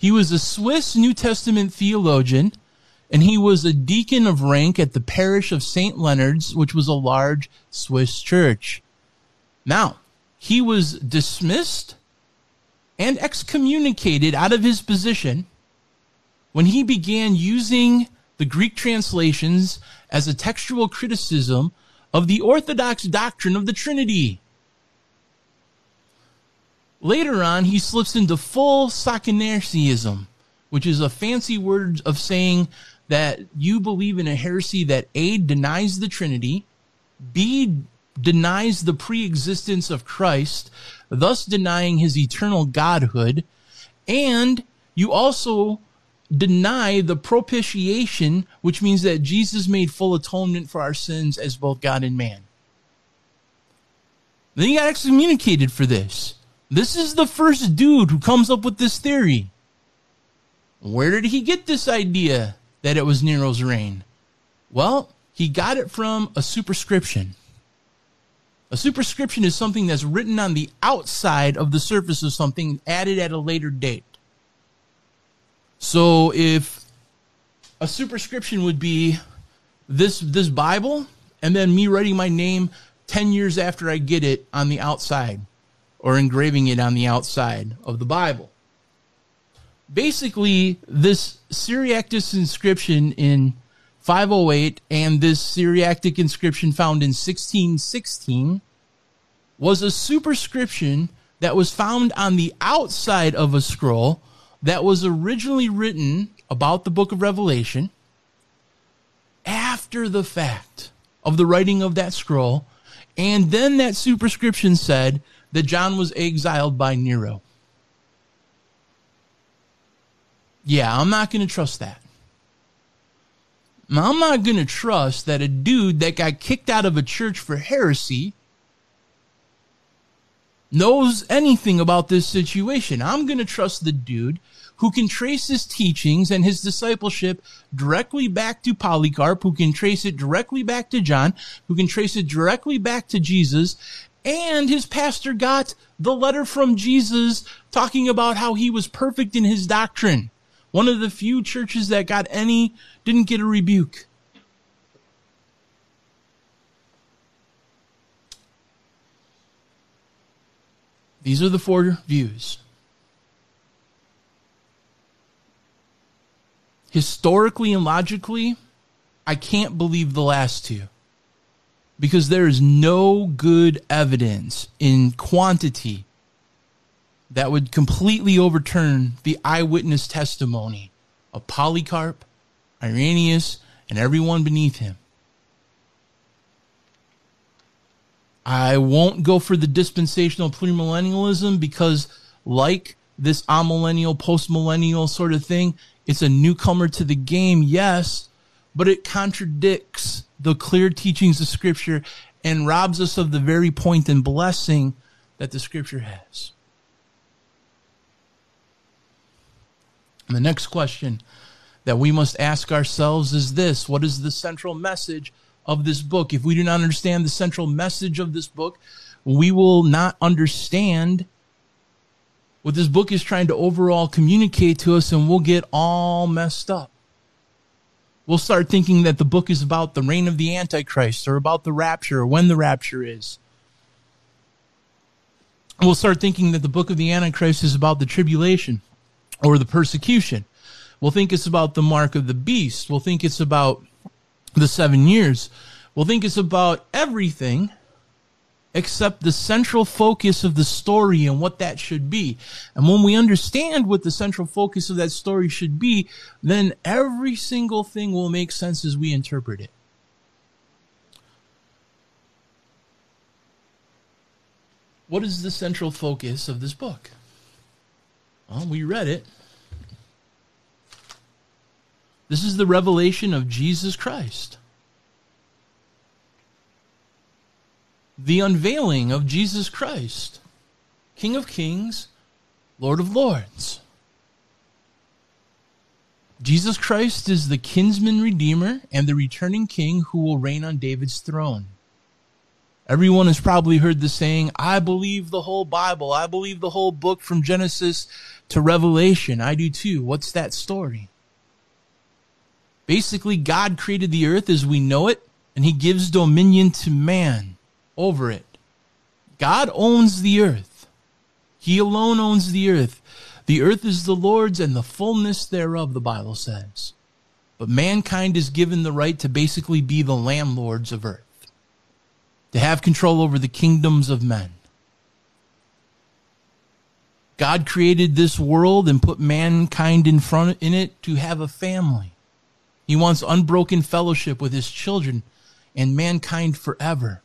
He was a Swiss New Testament theologian, and he was a deacon of rank at the parish of St. Leonard's, which was a large Swiss church. Now, he was dismissed and excommunicated out of his position when he began using the Greek translations as a textual criticism of the Orthodox doctrine of the Trinity. Later on, he slips into full Socinianism, which is a fancy word of saying that you believe in a heresy that A, denies the Trinity, B, denies the pre-existence of Christ, thus denying his eternal godhood, and you also deny the propitiation, which means that Jesus made full atonement for our sins as both God and man. Then he got excommunicated for this. This is the first dude who comes up with this theory. Where did he get this idea that it was Nero's reign? Well, he got it from a superscription. A superscription is something that's written on the outside of the surface of something added at a later date. So if a superscription would be this this Bible and then me writing my name 10 years after I get it on the outside or engraving it on the outside of the Bible. basically this Syriacus inscription in 508 and this Syriac inscription found in 1616 was a superscription that was found on the outside of a scroll that was originally written about the book of Revelation after the fact of the writing of that scroll. And then that superscription said that John was exiled by Nero. Yeah, I'm not going to trust that. I'm not going to trust that a dude that got kicked out of a church for heresy knows anything about this situation. I'm going to trust the dude who can trace his teachings and his discipleship directly back to Polycarp, who can trace it directly back to John, who can trace it directly back to Jesus. And his pastor got the letter from Jesus talking about how he was perfect in his doctrine. One of the few churches that got any, didn't get a rebuke. These are the four views. Historically and logically, I can't believe the last two because there is no good evidence in quantity that would completely overturn the eyewitness testimony of Polycarp, Irenaeus, and everyone beneath him. I won't go for the dispensational premillennialism because, like this amillennial, postmillennial sort of thing, it's a newcomer to the game, yes, but it contradicts the clear teachings of Scripture and robs us of the very point and blessing that the Scripture has. And the next question that we must ask ourselves is this What is the central message of this book? If we do not understand the central message of this book, we will not understand what this book is trying to overall communicate to us, and we'll get all messed up. We'll start thinking that the book is about the reign of the Antichrist or about the rapture or when the rapture is. We'll start thinking that the book of the Antichrist is about the tribulation or the persecution. We'll think it's about the mark of the beast. We'll think it's about the seven years. We'll think it's about everything except the central focus of the story and what that should be. And when we understand what the central focus of that story should be, then every single thing will make sense as we interpret it. What is the central focus of this book? Well, we read it. This is the revelation of Jesus Christ. The unveiling of Jesus Christ, King of Kings, Lord of Lords. Jesus Christ is the kinsman redeemer and the returning king who will reign on David's throne. Everyone has probably heard the saying, I believe the whole Bible. I believe the whole book from Genesis to Revelation. I do too. What's that story? Basically, God created the earth as we know it, and he gives dominion to man over it. God owns the earth. He alone owns the earth. The earth is the Lord's and the fullness thereof, the Bible says. But mankind is given the right to basically be the landlords of earth to have control over the kingdoms of men. God created this world and put mankind in front in it to have a family. He wants unbroken fellowship with his children and mankind forever.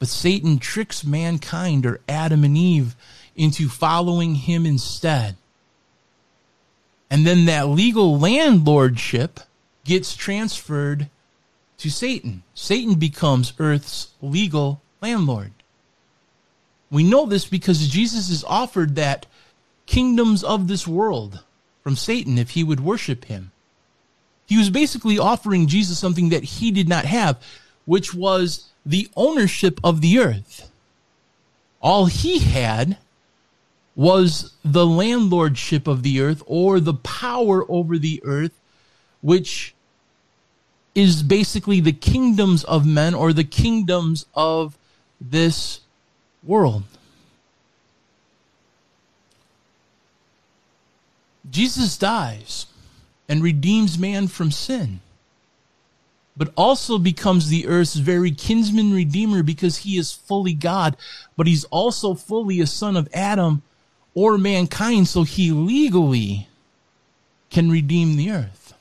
But Satan tricks mankind or Adam and Eve into following him instead. And then that legal landlordship gets transferred to Satan. Satan becomes earth's legal landlord. We know this because Jesus is offered that kingdoms of this world from Satan if he would worship him. He was basically offering Jesus something that he did not have, which was the ownership of the earth. All he had was the landlordship of the earth or the power over the earth, which is basically the kingdoms of men or the kingdoms of this world. Jesus dies and redeems man from sin, but also becomes the earth's very kinsman redeemer because he is fully God, but he's also fully a son of Adam or mankind, so he legally can redeem the earth.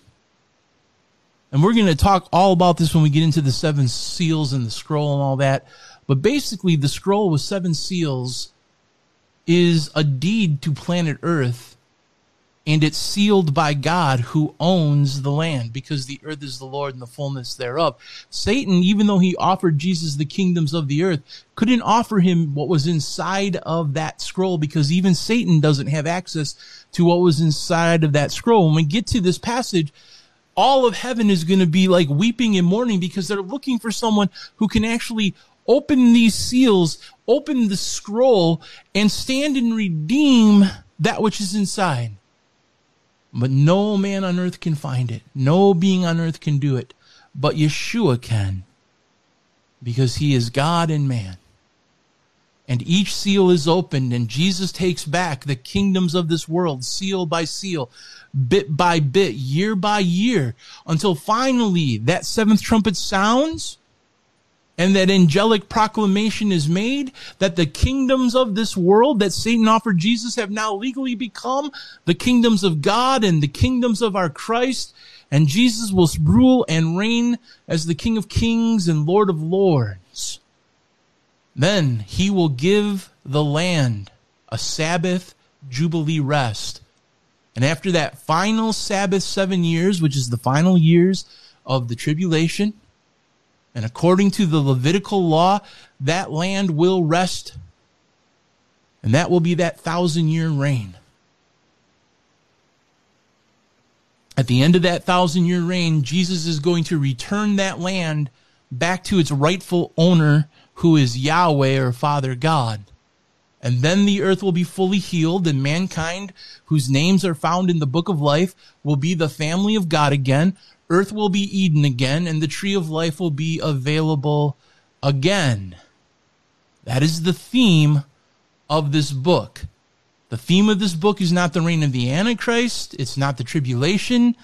And we're going to talk all about this when we get into the seven seals and the scroll and all that. But basically, the scroll with seven seals is a deed to planet Earth and it's sealed by God who owns the land because the earth is the Lord and the fullness thereof. Satan, even though he offered Jesus the kingdoms of the earth, couldn't offer him what was inside of that scroll because even Satan doesn't have access to what was inside of that scroll. When we get to this passage, all of heaven is going to be like weeping and mourning because they're looking for someone who can actually open these seals, open the scroll, and stand and redeem that which is inside. But no man on earth can find it. No being on earth can do it. But Yeshua can. Because he is God and man. And each seal is opened, and Jesus takes back the kingdoms of this world, seal by seal, bit by bit, year by year, until finally that seventh trumpet sounds and that angelic proclamation is made that the kingdoms of this world that Satan offered Jesus have now legally become the kingdoms of God and the kingdoms of our Christ. And Jesus will rule and reign as the King of Kings and Lord of Lords. Then he will give the land a Sabbath Jubilee rest. And after that final Sabbath seven years, which is the final years of the tribulation, and according to the Levitical law, that land will rest. And that will be that thousand year reign. At the end of that thousand year reign, Jesus is going to return that land back to its rightful owner, who is Yahweh or Father God. And then the earth will be fully healed, and mankind, whose names are found in the book of life, will be the family of God again, Earth will be Eden again, and the tree of life will be available again. That is the theme of this book. The theme of this book is not the reign of the Antichrist. It's not the tribulation.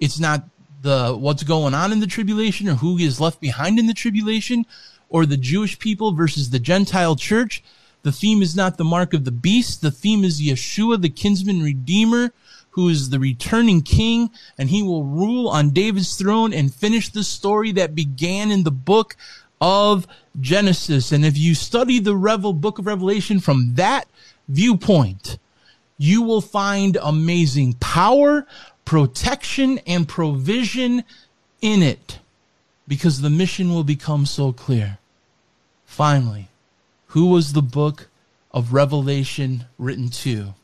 It's not the what's going on in the tribulation or who is left behind in the tribulation or the Jewish people versus the Gentile church. The theme is not the mark of the beast. The theme is Yeshua, the kinsman redeemer, who is the returning king, and he will rule on David's throne and finish the story that began in the book of Genesis. And if you study the Revel book of Revelation from that viewpoint, you will find amazing power, protection, and provision in it because the mission will become so clear. Finally, who was the book of Revelation written to?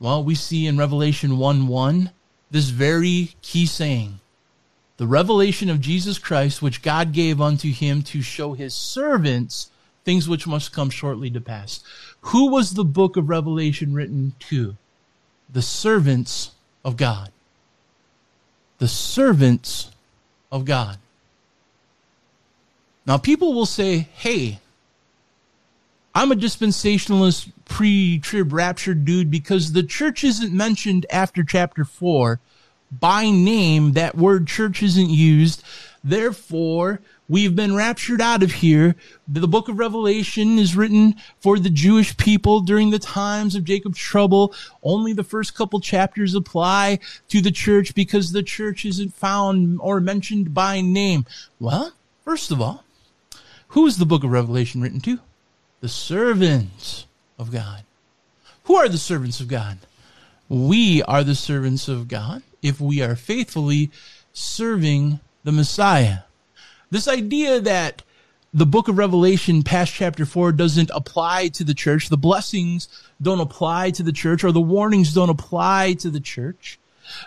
Well, we see in Revelation 1 1 this very key saying the revelation of Jesus Christ, which God gave unto him to show his servants things which must come shortly to pass. Who was the book of Revelation written to? The servants of God. The servants of God. Now, people will say, hey, I'm a dispensationalist pre-trib rapture dude because the church isn't mentioned after chapter 4 by name. That word church isn't used. Therefore we've been raptured out of here. The book of revelation is written for the jewish people during the times of jacob's trouble. Only the first couple chapters apply to the church because the church isn't found or mentioned by name. Well first of all who is the book of revelation written to the servants of God. Who are the servants of God? We are the servants of God if we are faithfully serving the Messiah. This idea that the book of Revelation past chapter 4 doesn't apply to the church, the blessings don't apply to the church, or the warnings don't apply to the church,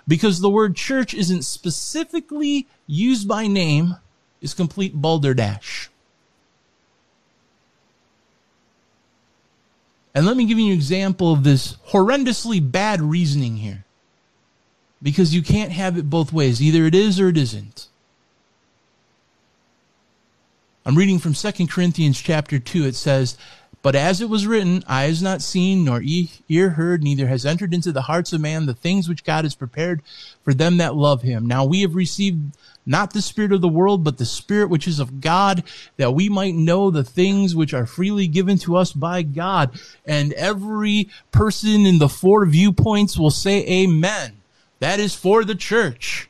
because the word church isn't specifically used by name, is complete balderdash. And let me give you an example of this horrendously bad reasoning here. Because you can't have it both ways. Either it is or it isn't. I'm reading from 2 Corinthians chapter 2. It says, But as it was written, eye has not seen, nor ear heard, neither has entered into the hearts of man the things which God has prepared for them that love him. Now we have received not the spirit of the world, but the spirit which is of God, that we might know the things which are freely given to us by God. And every person in the four viewpoints will say amen. That is for the church.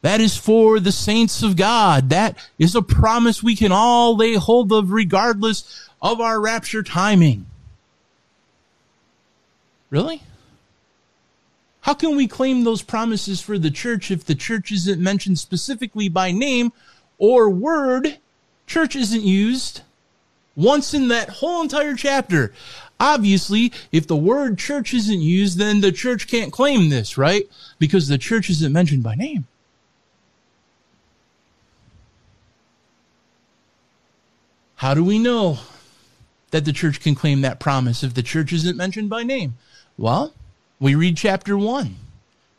That is for the saints of God. That is a promise we can all lay hold of regardless of our rapture timing. Really? How can we claim those promises for the church if the church isn't mentioned specifically by name or word? Church isn't used once in that whole entire chapter. Obviously, if the word church isn't used, then the church can't claim this, right? Because the church isn't mentioned by name. How do we know that the church can claim that promise if the church isn't mentioned by name? Well, we read chapter 1,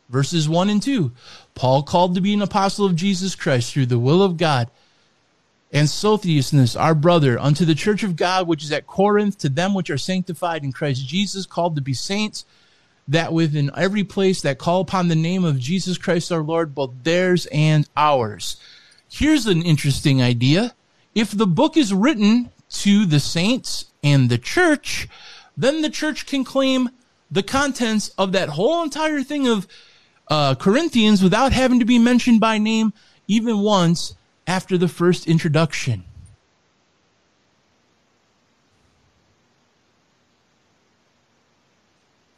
verses 1 and 2. Paul called to be an apostle of Jesus Christ through the will of God, and Sosthenes, our brother, unto the church of God which is at Corinth, to them which are sanctified in Christ Jesus, called to be saints, that within every place that call upon the name of Jesus Christ our Lord, both theirs and ours. Here's an interesting idea. If the book is written to the saints and the church, then the church can claim the contents of that whole entire thing of uh, Corinthians without having to be mentioned by name even once after the first introduction.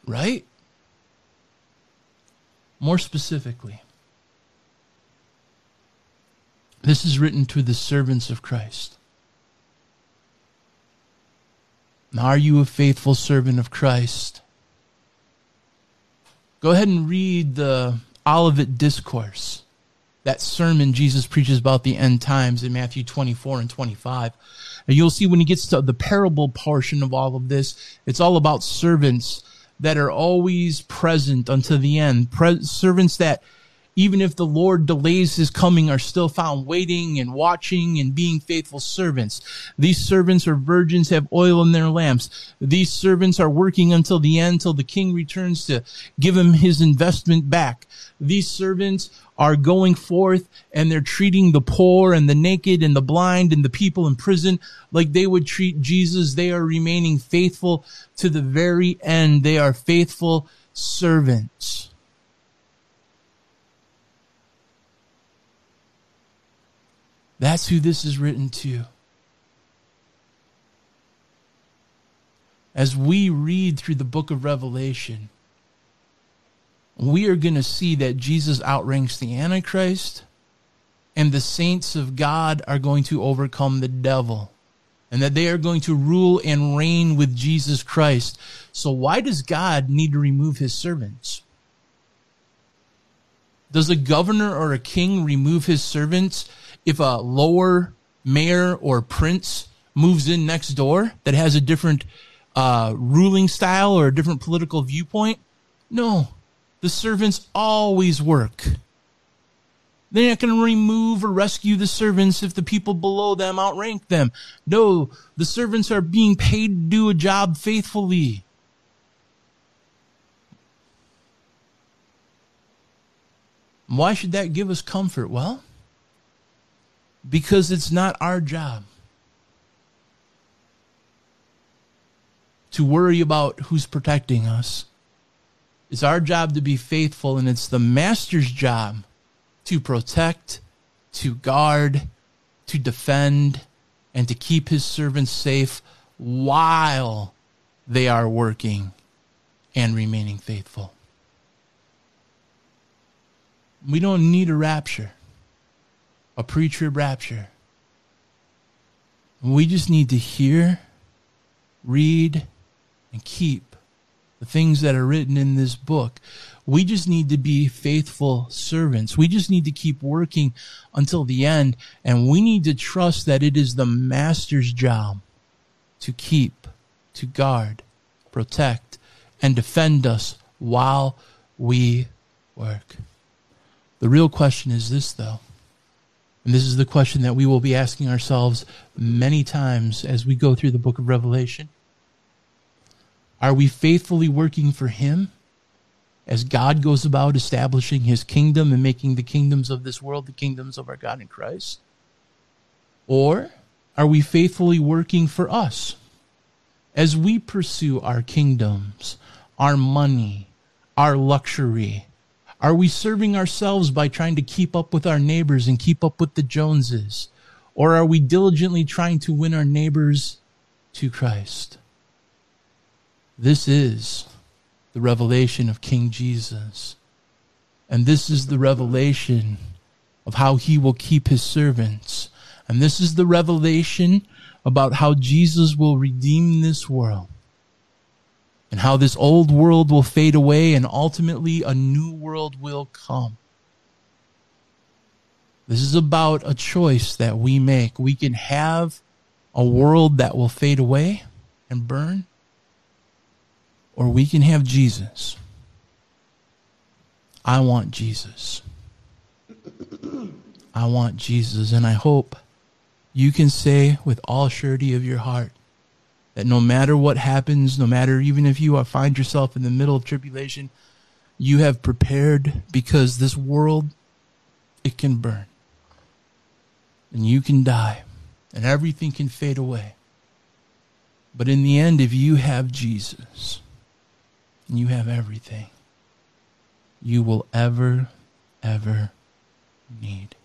Right? More specifically, this is written to the servants of Christ. Are you a faithful servant of Christ? Go ahead and read the Olivet Discourse, that sermon Jesus preaches about the end times in Matthew 24 and 25. And you'll see when he gets to the parable portion of all of this, it's all about servants that are always present unto the end. Pre- servants that even if the Lord delays his coming, are still found waiting and watching and being faithful servants. These servants are virgins, have oil in their lamps. These servants are working until the end, till the king returns to give him his investment back. These servants are going forth and they're treating the poor and the naked and the blind and the people in prison like they would treat Jesus. They are remaining faithful to the very end. They are faithful servants. That's who this is written to. As we read through the book of Revelation, we are going to see that Jesus outranks the Antichrist, and the saints of God are going to overcome the devil, and that they are going to rule and reign with Jesus Christ. So, why does God need to remove his servants? Does a governor or a king remove his servants if a lower mayor or prince moves in next door that has a different uh, ruling style or a different political viewpoint? No, the servants always work. They're not going to remove or rescue the servants if the people below them outrank them. No, the servants are being paid to do a job faithfully. Why should that give us comfort? Well, because it's not our job to worry about who's protecting us. It's our job to be faithful, and it's the master's job to protect, to guard, to defend, and to keep his servants safe while they are working and remaining faithful. We don't need a rapture a pre-trib rapture. We just need to hear, read, and keep the things that are written in this book. We just need to be faithful servants. We just need to keep working until the end. And we need to trust that it is the master's job to keep, to guard, protect, and defend us while we work. The real question is this, though And this is the question that we will be asking ourselves many times as we go through the book of Revelation. Are we faithfully working for Him as God goes about establishing His kingdom and making the kingdoms of this world the kingdoms of our God in Christ? Or are we faithfully working for us as we pursue our kingdoms, our money, our luxury, are we serving ourselves by trying to keep up with our neighbors and keep up with the Joneses? Or are we diligently trying to win our neighbors to Christ? This is the revelation of King Jesus. And this is the revelation of how he will keep his servants. And this is the revelation about how Jesus will redeem this world and how this old world will fade away and ultimately a new world will come. This is about a choice that we make. We can have a world that will fade away and burn, or we can have Jesus. I want Jesus. I want Jesus, and I hope you can say with all surety of your heart, that no matter what happens, no matter even if you find yourself in the middle of tribulation, you have prepared because this world, it can burn. And you can die. And everything can fade away. But in the end, if you have Jesus, and you have everything, you will ever, ever need.